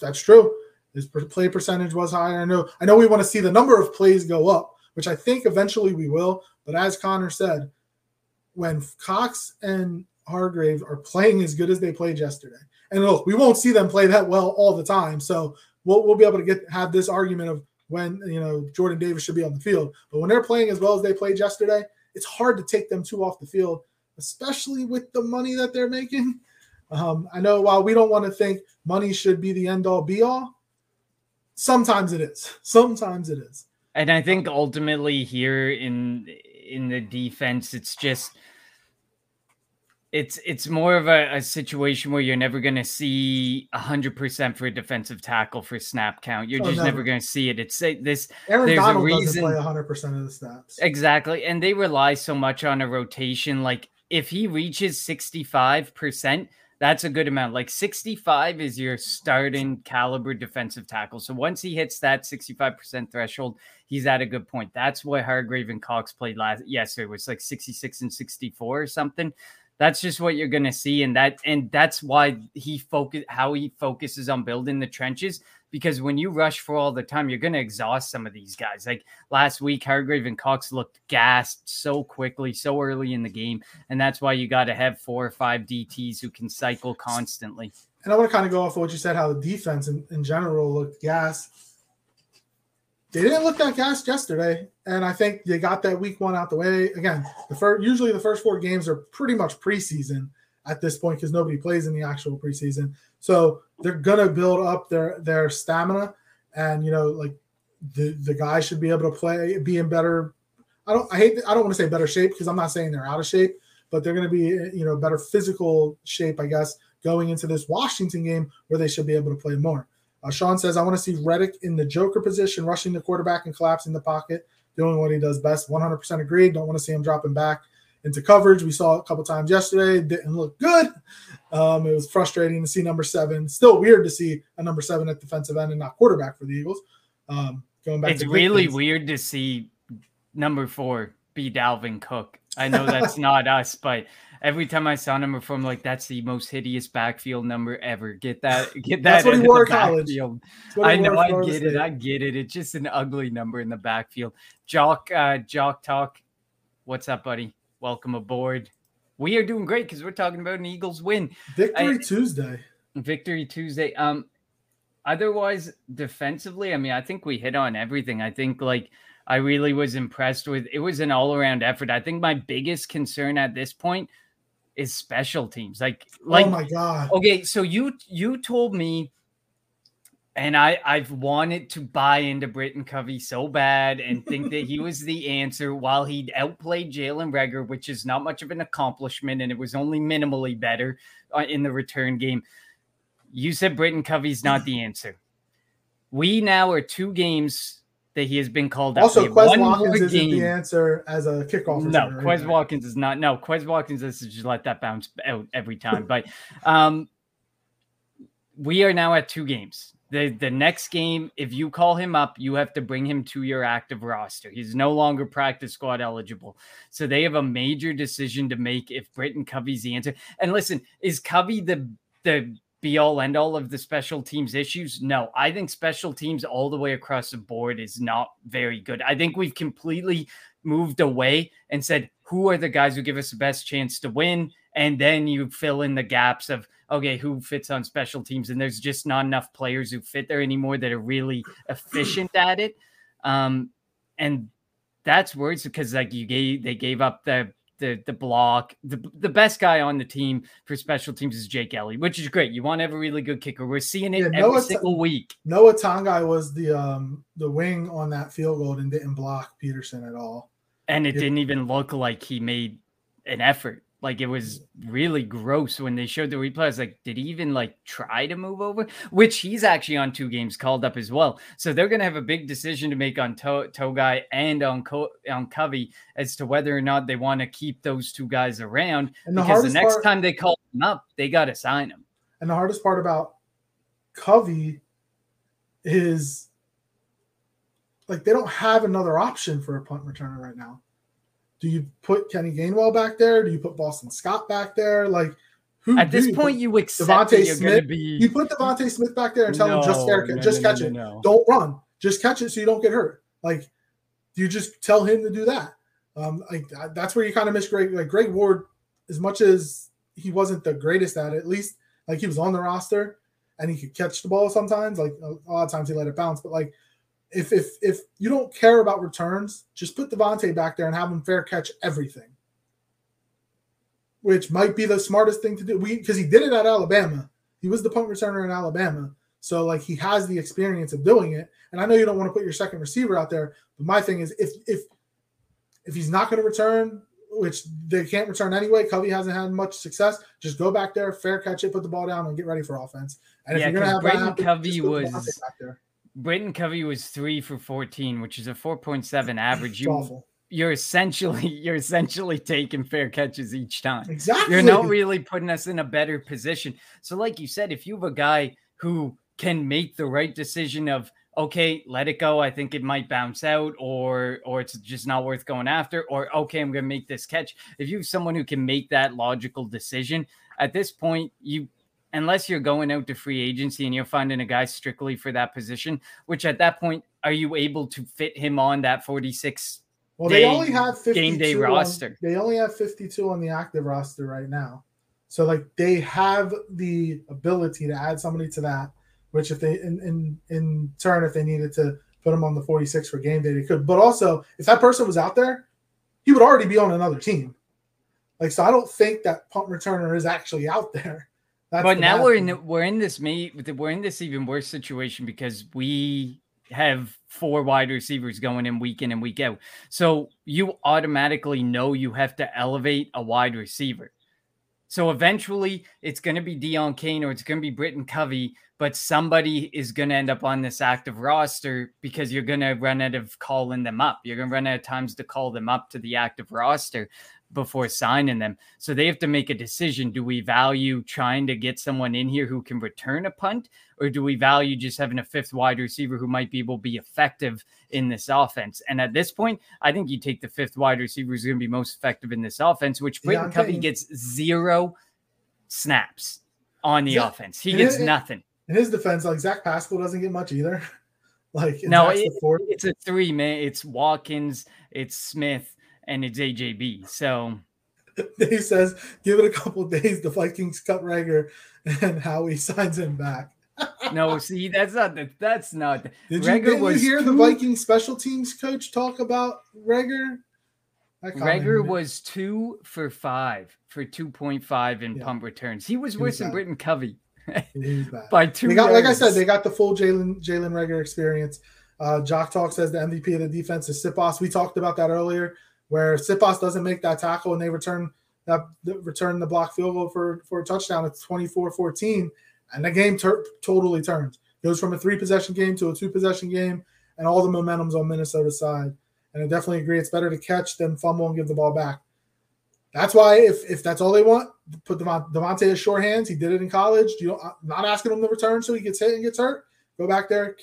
S3: That's true. His play percentage was higher. I know. I know we want to see the number of plays go up, which I think eventually we will. But as Connor said, when Cox and Hargrave are playing as good as they played yesterday, and look, we won't see them play that well all the time. So we'll, we'll be able to get have this argument of when you know Jordan Davis should be on the field. But when they're playing as well as they played yesterday, it's hard to take them two off the field, especially with the money that they're making. Um, I know while we don't want to think money should be the end all be all, sometimes it is. Sometimes it is.
S4: And I think ultimately here in in the defense, it's just it's it's more of a, a situation where you're never going to see hundred percent for a defensive tackle for snap count. You're
S3: Oh,
S4: just
S3: never.
S4: never going to see it. It's this
S3: Aaron
S4: There's a
S3: Donald
S4: reason-
S3: doesn't play 100 percent of the snaps.
S4: exactly, and they rely so much on a rotation. Like if he reaches sixty five percent, that's a good amount. Like sixty five is your starting caliber defensive tackle. So once he hits that sixty five percent threshold, he's at a good point. That's why Hargrave and Cox played last yesterday. It was like 66 and 64 or something. That's just what you're gonna see, and that and that's why he focus how he focuses on building the trenches. Because when you rush for all the time, you're gonna exhaust some of these guys. Like last week, Hargrave and Cox looked gassed so quickly, so early in the game, and that's why you got to have four or five DTs who can cycle constantly.
S3: And I want to kind of go off of what you said, how the defense in, in general looked gas. They didn't look that gassed yesterday, and I think they got that week one out the way. Again, the first usually the first four games are pretty much preseason at this point because nobody plays in the actual preseason. So they're gonna build up their their stamina, and you know, like the the guys should be able to play, be in better. I don't. I hate. I don't want to say better shape because I'm not saying they're out of shape, but they're to be you know better physical shape, I guess, going into this Washington game where they should be able to play more. Uh, Sean says, I want to see Reddick in the Joker position, rushing the quarterback and collapsing the pocket, doing what he does best. 100% agreed. Don't want to see him dropping back into coverage. We saw a couple times yesterday. It didn't look good. Um, it was frustrating to see number seven. Still weird to see a number seven at defensive end and not quarterback for the Eagles. Um, going back
S4: It's really weird to see number four be Dalvin Cook. I know that's not us, but every time I saw number four, I'm like, that's the most hideous backfield number ever. Get that, get that.
S3: That's what he wore college.
S4: backfield.
S3: That's what he
S4: I know, I get it,
S3: State.
S4: I get it. It's just an ugly number in the backfield. Jock, uh, Jock Talk, what's up, buddy? Welcome aboard. We are doing great because we're talking about an Eagles win.
S3: Victory
S4: I-
S3: Tuesday.
S4: Victory Tuesday. Um, otherwise, defensively, I mean, I think we hit on everything. I think like I really was impressed with. It was an all around effort. I think my biggest concern at this point is special teams. Like, like
S3: oh my God.
S4: okay, so you you told me. And I, I've wanted to buy into Britton Covey so bad and think that he was the answer while he outplayed Jalen Reagor, which is not much of an accomplishment, and it was only minimally better uh, in the return game. You said Britton Covey's not the answer. We now are two games that he has been called out.
S3: Also, Quez Watkins isn't
S4: game.
S3: the answer as a kickoff.
S4: No, Quez
S3: either.
S4: Watkins is not. No, Quez Watkins is just let that bounce out every time. But um, we are now at two games. The the next game, if you call him up, you have to bring him to your active roster. He's no longer practice squad eligible. So they have a major decision to make if Britton Covey's the answer. And listen, is Covey the the be all end all of the special teams issues? No, I think special teams all the way across the board is not very good. I think we've completely moved away and said, who are the guys who give us the best chance to win? And then you fill in the gaps of, okay, who fits on special teams? And there's just not enough players who fit there anymore that are really efficient at it. Um, and that's words because like you gave, they gave up the, the, the block. The, the best guy on the team for special teams is Jake Elliott, which is great. You want to have a really good kicker. We're seeing it
S3: Yeah,
S4: every
S3: Noah-
S4: single week.
S3: Noah Togiai was the um the wing on that field goal and didn't block Peterson at all.
S4: And it
S3: Yeah.
S4: didn't even look like he made an effort. Like it was really gross when they showed the replay. I was like, did he even like try to move over? Which he's actually on two games called up as well. So they're going to have a big decision to make on to- Togiai and on Co- on Covey as to whether or not they want to keep those two guys around.
S3: And the
S4: because the next
S3: part-
S4: time they call them up, they got to sign them.
S3: And the hardest part about Covey is like they don't have another option for a punt returner right now. Do you put Kenny Gainwell back there? Do you put Boston Scott back there? Like who
S4: At this
S3: you
S4: point,
S3: put?
S4: you accept
S3: DeVonta
S4: that you're
S3: Smith,
S4: be.
S3: you put DeVonta Smith back there and tell him just
S4: No,
S3: fair catch,
S4: no,
S3: just
S4: no,
S3: catch
S4: no,
S3: it.
S4: no.
S3: Don't run. Just catch it so you don't get hurt. Like you just tell him to do that. Um, like that's where you kind of miss Greg. Like Greg Ward, as much as he wasn't the greatest at it, at least like he was on the roster and he could catch the ball sometimes. Like a lot of times he let it bounce, but like if if if you don't care about returns, just put DeVonta back there and have him fair catch everything, which might be the smartest thing to do. We because he did it at Alabama. He was the punt returner in Alabama, so like he has the experience of doing it. And I know you don't want to put your second receiver out there, but my thing is if if if he's not going to return, which they can't return anyway, Covey hasn't had much success. Just go back there, fair catch it, put the ball down, and get ready for offense. And
S4: Yeah,
S3: if you're going to have
S4: Braden
S3: happen,
S4: Covey was-
S3: back there.
S4: Britton Covey was three for 14, which is a 4.7 average. You, you're essentially you're essentially taking fair catches each time.
S3: Exactly.
S4: You're not really putting us in a better position. So, like you said, if you have a guy who can make the right decision of okay, let it go. I think it might bounce out, or or it's just not worth going after, or okay, I'm gonna make this catch. If you have someone who can make that logical decision, at this point, you unless you're going out to free agency and you're finding a guy strictly for that position, which at that point, are you able to fit him on that 46
S3: Well, they only have 52
S4: game day
S3: on-
S4: roster.
S3: they only have 52 on the active roster right now. So like they have the ability to add somebody to that, which if they in in, in turn if they needed to put him on the 46 for game day, they could. But also if that person was out there, he would already be on another team. Like so I don't think that punt returner is actually out there. That's
S4: but now we're in we're in this me we're in this even worse situation because we have four wide receivers going in week in and week out. So you automatically know you have to elevate a wide receiver. So eventually it's going to be Deon Cain or it's going to be Britton Covey, but somebody is going to end up on this active roster because you're going to run out of calling them up. You're going to run out of times to call them up to the active roster before signing them. So they have to make a decision. Do we value trying to get someone in here who can return a punt, or do we value just having a fifth wide receiver who might be able to be effective in this offense? And at this point, I think you take the fifth wide receiver who's going to be most effective in this offense, which Britton Covey gets zero snaps on the
S3: Yeah.
S4: offense. He
S3: And
S4: gets
S3: it-
S4: nothing.
S3: in his defense, like Zach Pascal doesn't get much either. like
S4: No, it- It's a three man. It's Watkins, it's Smith, and it's AJB. So
S3: Dave says, give it a couple days. The Vikings cut Reagor and Howie signs him back.
S4: no, see, that's not the, that's not. The,
S3: Did you, Reagor you
S4: was
S3: hear the Viking special teams coach talk about
S4: Reagor?
S3: Reagor
S4: was two for five for two point five in
S3: Yeah.
S4: pump returns. He was worse than. Britton Covey
S3: He
S4: by two.
S3: Got, like I said, they got the full Jalen Jalen Reagor experience. Uh, Jock Talk says the MVP of the defense is Siposs. We talked about that earlier, where Siposs doesn't make that tackle and they return that the- return the block field goal for for a touchdown. It's 24-14, and the game tur- totally turns. Goes from a three possession game to a two possession game, and all the momentum's on Minnesota's side. And I definitely agree. It's better to catch than fumble and give the ball back. That's why if if that's all they want, put Devon, DeVonta as short hands. He did it in college. You know, not asking him to return so he gets hit and gets hurt. Go back there,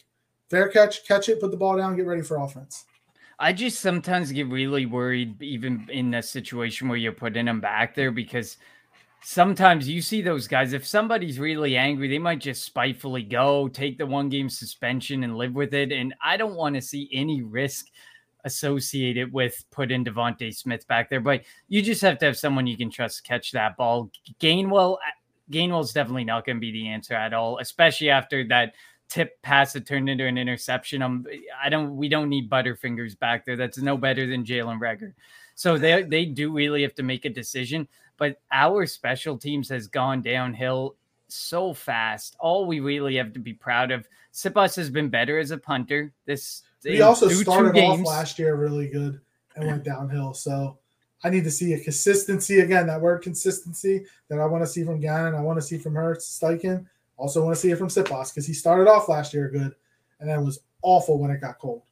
S3: fair catch, catch it, put the ball down, get ready for offense.
S4: I just sometimes get really worried, even in a situation where you're putting them back there, because sometimes you see those guys. If somebody's really angry, they might just spitefully go take the one game suspension and live with it. And I don't want to see any risk associated with putting DeVonta Smith back there. But you just have to have someone you can trust catch that ball. Gainwell, uh, Gainwell's definitely not going to be the answer at all, especially after that tip pass that turned into an interception. I'm, I don't, we don't need Butterfingers back there. That's no better than Jalen Reagor. So they they do really have to make a decision. But our special teams has gone downhill so fast. All we really have to be proud of. Siposs has been better as a punter. This in
S3: also started off last year really good and went downhill. So I need to see a consistency again. That word consistency that I want to see from Gannon. I want to see from Hurts, Steichen. Also want to see it from Siposs because he started off last year good, and then was awful when it got cold.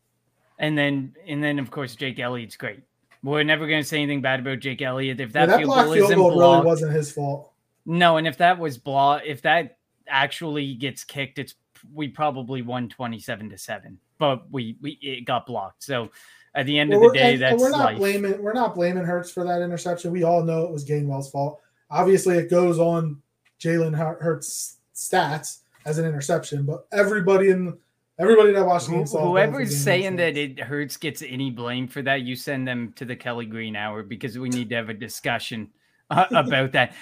S4: And then and then of course Jake Elliott's great. We're never going to say anything bad about Jake Elliott if
S3: Yeah,
S4: that,
S3: that
S4: field
S3: block
S4: goal
S3: field goal really wasn't his fault.
S4: No, and if that was block, if that actually gets kicked, it's we probably won twenty-seven to seven, but we we it got blocked. So at the end
S3: Well,
S4: of the day,
S3: and- and
S4: that's
S3: we're not
S4: life.
S3: blaming we're not blaming Hurts for that interception. We all know it was Gainwell's fault. Obviously, it goes on Jalen Hurts' stats as an interception, but everybody in everybody that watched
S4: Who- Whoever's saying that it hurts gets any blame for that, you send them to the Kelly Green Hour because we need to have a discussion uh, about that.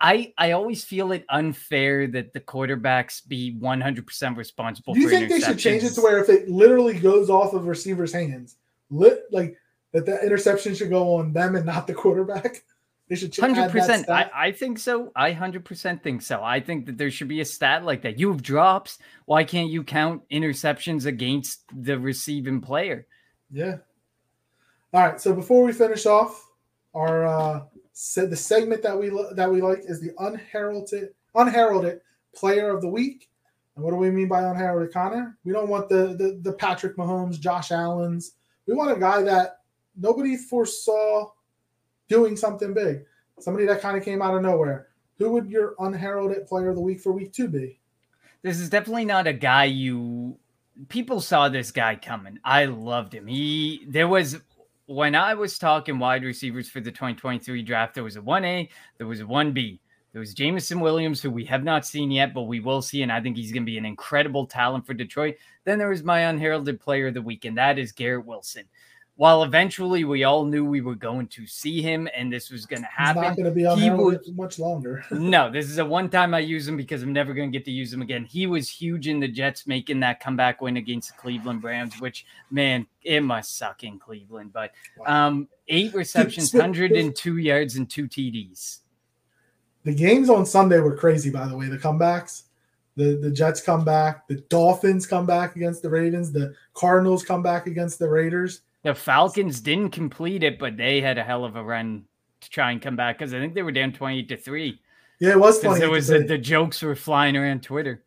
S4: I I always feel it unfair that the quarterbacks be one hundred percent responsible.
S3: Do you think they should change it to where if it literally goes off of receiver's hands, lit like that the interception should go on them and not the quarterback? They should
S4: hundred percent. I. I think so. I hundred percent think so. I think that there should be a stat like that. You have drops. Why can't you count interceptions against the receiving player?
S3: Yeah. All right. So before we finish off, our uh, se- the segment that we lo- that we like is the unheralded unheralded player of the week. And what do we mean by unheralded, Connor? We don't want the the, the Patrick Mahomes, Josh Allen's. We want a guy that nobody foresaw doing something big. Somebody that kind of came out of nowhere. Who would your unheralded player of the week for week two be?
S4: This is definitely not a guy you people saw this guy coming. I loved him. He there was when I was talking wide receivers for the 2023 draft, there was a 1A, there was a 1B. There was Jameson Williams, who we have not seen yet, but we will see, and I think he's going to be an incredible talent for Detroit. Then there was my unheralded player of the week, and that is Garrett Wilson. While eventually we all knew we were going to see him and this was going to
S3: He's
S4: happen,
S3: not going to be
S4: he
S3: unheralded much longer.
S4: no, this is a one time I use him because I'm never going to get to use him again. He was huge in the Jets making that comeback win against the Cleveland Browns, which man, it must suck in Cleveland. But um, eight receptions, 102 yards, and two TDs.
S3: The games on Sunday were crazy, by the way. The comebacks, the the Jets come back, the Dolphins come back against the Ravens, the Cardinals come back against the Raiders.
S4: The Falcons didn't complete it, but they had a hell of a run to try and come back because I think they were down 28 to 3.
S3: Yeah, it was funny.
S4: it was the, the jokes were flying around Twitter.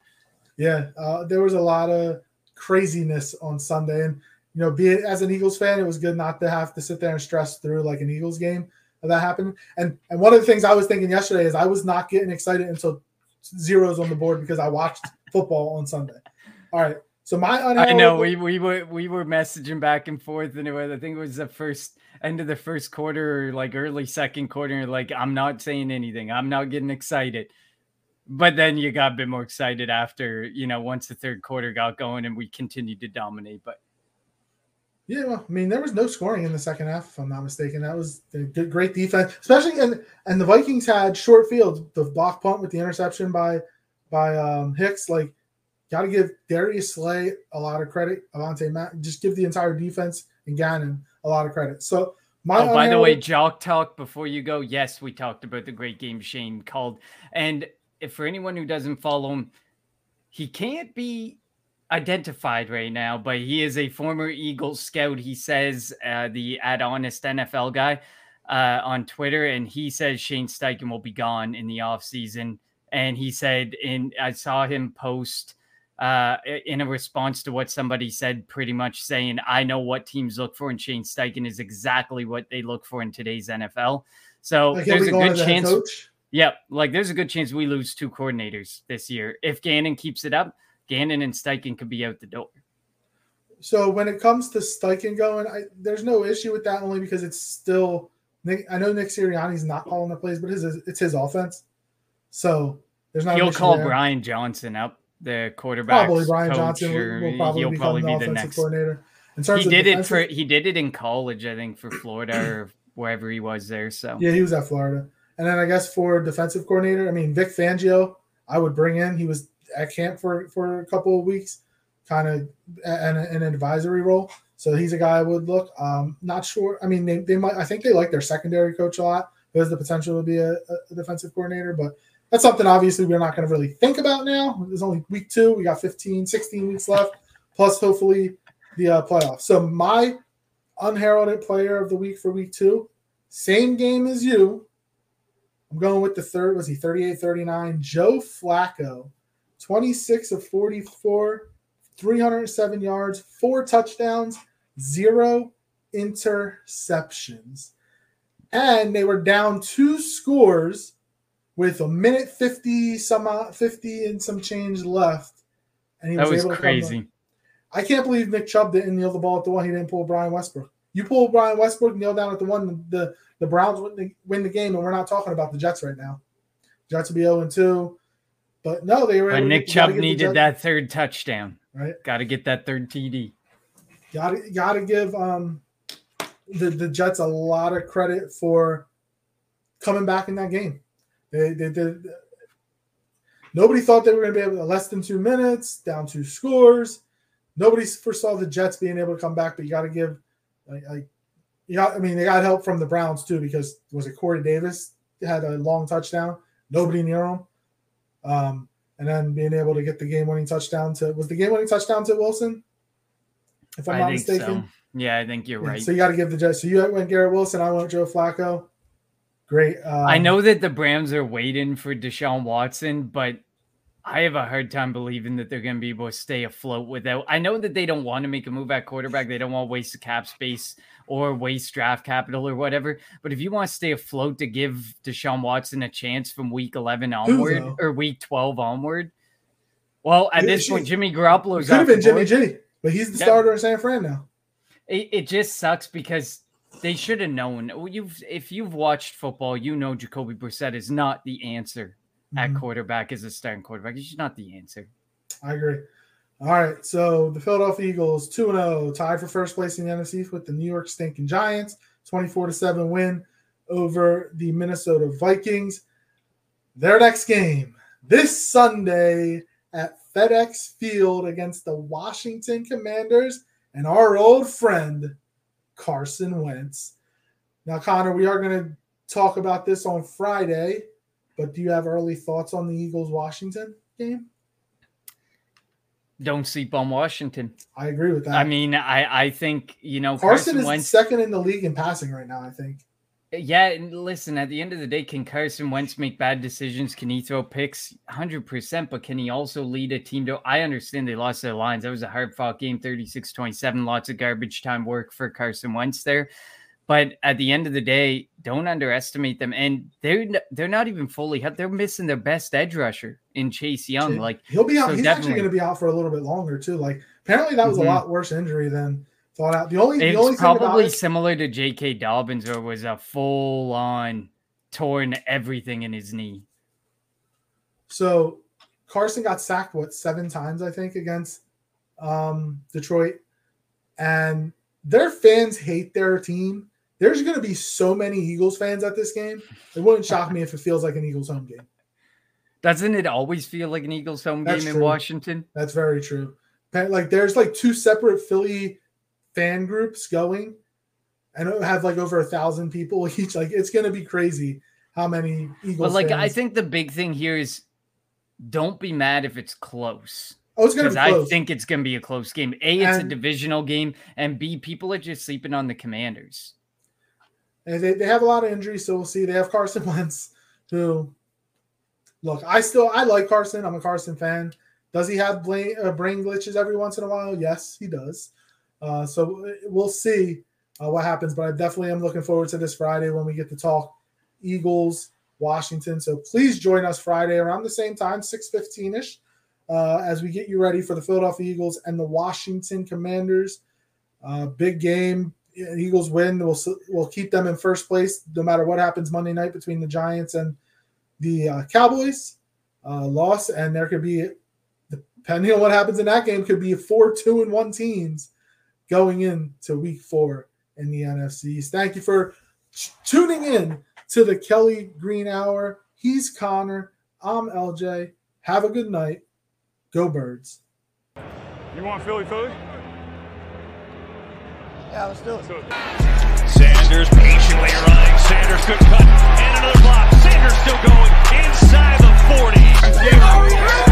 S3: yeah, uh, there was a lot of craziness on Sunday, and you know, be it as an Eagles fan, it was good not to have to sit there and stress through like an Eagles game that happened. And and one of the things I was thinking yesterday is I was not getting excited until zeros on the board because I watched football on Sunday. All right, so my
S4: I know we we were we were messaging back and forth, and it was I think it was the first end of the first quarter or like early second quarter. Like I'm not saying anything, I'm not getting excited. But then you got a bit more excited after you know once the third quarter got going and we continued to dominate. But
S3: Yeah, well, I mean, there was no scoring in the second half, if I'm not mistaken. That was a good, great defense, especially and and the Vikings had short field, The block punt with the interception by by um, Hicks, like, got to give Darius Slay a lot of credit. Avonte Matt, just give the entire defense and Gannon a lot of credit. So my
S4: oh, by the way, Jock Talk. Before you go, yes, we talked about the great game Shane called, and if for anyone who doesn't follow him, he can't be identified right now, but he is a former Eagles scout. He says uh, the at honest NFL guy uh, on Twitter, and he says Shane Steichen will be gone in the offseason. And he said, and I saw him post uh, in a response to what somebody said, pretty much saying, I know what teams look for, and Shane Steichen is exactly what they look for in today's NFL. So
S3: like,
S4: there's a good
S3: as a head
S4: chance. Yep, like there's a good chance we lose two coordinators this year. If Gannon keeps it up, Gannon and Steichen could be out the door.
S3: So when it comes to Steichen going, I, there's no issue with that only because it's still Nick. I know Nick Sirianni's not calling the plays, but his it's his offense. So there's not.
S4: He'll call
S3: there.
S4: Brian Johnson up, the quarterback.
S3: Probably Brian
S4: coach,
S3: Johnson will, probably
S4: he'll probably
S3: the
S4: be the next.
S3: coordinator. In terms
S4: He did it for he did it in college, I think, for Florida or wherever he was there. So
S3: yeah, he was at Florida. And then I guess for defensive coordinator, I mean Vic Fangio, I would bring in. He was at camp for for a couple of weeks, kind of in an advisory role. So he's a guy I would look. Um, not sure. I mean, they, they might. I think they like their secondary coach a lot. Who has the potential to be a, a defensive coordinator, but that's something obviously we're not going to really think about now. There's only week two. We got 15, 16 weeks left, plus hopefully the uh, playoffs. So my unheralded player of the week for week two Same game as you. I'm going with the third. Was he 38 39? Joe Flacco, 26 of 44, 307 yards, four touchdowns, zero interceptions. And they were down two scores with a minute 50 some odd- 50 and some change left. And he
S4: That was
S3: able to come
S4: crazy.
S3: I can't believe Nick Chubb didn't kneel the ball at the one. He didn't pull Brian Westbrook. You pull Brian Westbrook, kneel down at the one. The the Browns win the, win the game, and we're not talking about the Jets right now. Jets will be zero and two, but no, they were.
S4: Nick
S3: gotta
S4: Chubb needed that third touchdown.
S3: right.
S4: Got to get that third TD.
S3: Got to got to give um the the Jets a lot of credit for coming back in that game. They they did. Nobody thought they were going to be able to less than two minutes, down two scores. Nobody foresaw the Jets being able to come back, but you got to give, like, like, you got. I mean, they got help from the Browns too because was it Corey Davis had a long touchdown, nobody near him, um, and then being able to get the game-winning touchdown to was the game-winning touchdown to Wilson, if I'm
S4: I
S3: not mistaken.
S4: so. Yeah, I think you're
S3: Yeah,
S4: right.
S3: So you got to give the Jets. So you went Garrett Wilson. I went Joe Flacco. Great. Um,
S4: I know that the Browns are waiting for Deshaun Watson, but I have a hard time believing that they're going to be able to stay afloat without. I know that they don't want to make a move at quarterback. They don't want to waste the cap space or waste draft capital or whatever. But if you want to stay afloat to give Deshaun Watson a chance from week 11 onward or week 12 onward, well, at
S3: It-
S4: this point, Jimmy Garoppolo's
S3: Could have been Jimmy. G, but he's the
S4: Yeah.
S3: starter in San Fran now.
S4: It, it just sucks because they should have known. You've if you've watched football, you know Jacoby Brissett is not the answer at
S3: Mhm.
S4: quarterback as a starting quarterback. He's not the answer.
S3: I agree. All right. So the Philadelphia Eagles 2 0, tied for first place in the NFC with the New York Stinking Giants, 24 to 7 win over the Minnesota Vikings. Their next game this Sunday at FedEx Field against the Washington Commanders and our old friend Carson Wentz. Now, Connor, we are going to talk about this on Friday, but do you have early thoughts on the Eagles Washington game?
S4: Don't sleep on Washington.
S3: I agree with that.
S4: I mean, I I think you know
S3: Carson,
S4: Carson,
S3: is
S4: Wentz.
S3: second in the league in passing right now. I think.
S4: Yeah, and listen. At the end of the day, can Carson Wentz make bad decisions? Can he throw picks? Hundred percent. But can he also lead a team to? I understand they lost their lines. That was a hard fought game, 36-27. Lots of garbage time work for Carson Wentz there. But at the end of the day, don't underestimate them. And they're they're not even fully. They're missing their best edge rusher in Chase Young. Like
S3: he'll be out.
S4: so
S3: he's actually
S4: definitely.
S3: going to be out for a little bit longer too. Like apparently that was
S4: Mhm.
S3: a lot worse injury than thought out. The only the only
S4: It's
S3: thing about
S4: probably
S3: it,
S4: similar to J.K. Dobbins, where it was a full on torn everything in his knee.
S3: so Carson got sacked what seven times I think against um, Detroit, and their fans hate their team. There's going to be so many Eagles fans at this game. It wouldn't shock me if it feels like an Eagles home game.
S4: Doesn't it always feel like an Eagles home
S3: That's
S4: game in. Washington?
S3: That's very true. Like there's like two separate Philly fan groups going, and have like over a thousand people each. Like it's gonna be crazy how many Eagles.
S4: But like, I think the big thing here is don't be mad if it's close.
S3: oh, it's gonna be
S4: I think it's going to be a close game. A, it's
S3: And-
S4: a divisional game, and B, people are just sleeping on the Commanders.
S3: and they, they have a lot of injuries, so we'll see. They have Carson Wentz, who look, I still I like Carson. I'm a Carson fan. Does he have brain, uh, brain glitches every once in a while? Yes, he does. Uh, so we'll see uh, what happens. But I definitely am looking forward to this Friday when we get to talk Eagles, Washington. So please join us Friday around the same time, 6:15 ish, uh, as we get you ready for the Philadelphia Eagles and the Washington Commanders. Uh, big game. Eagles win. We'll we'll keep them in first place no matter what happens Monday night between the Giants and the uh, Cowboys. Uh, loss and there could be, depending on what happens in that game, could be four two and one teams going into Week Four in the NFC. Thank you for t- tuning in to the Kelly Green Hour. He's Connor. I'm LJ. Have a good night. Go Birds.
S1: You want Philly Philly?
S5: Yeah, let's do it.
S2: Sanders patiently running. Sanders good cut. And another block. Sanders still going inside the 40.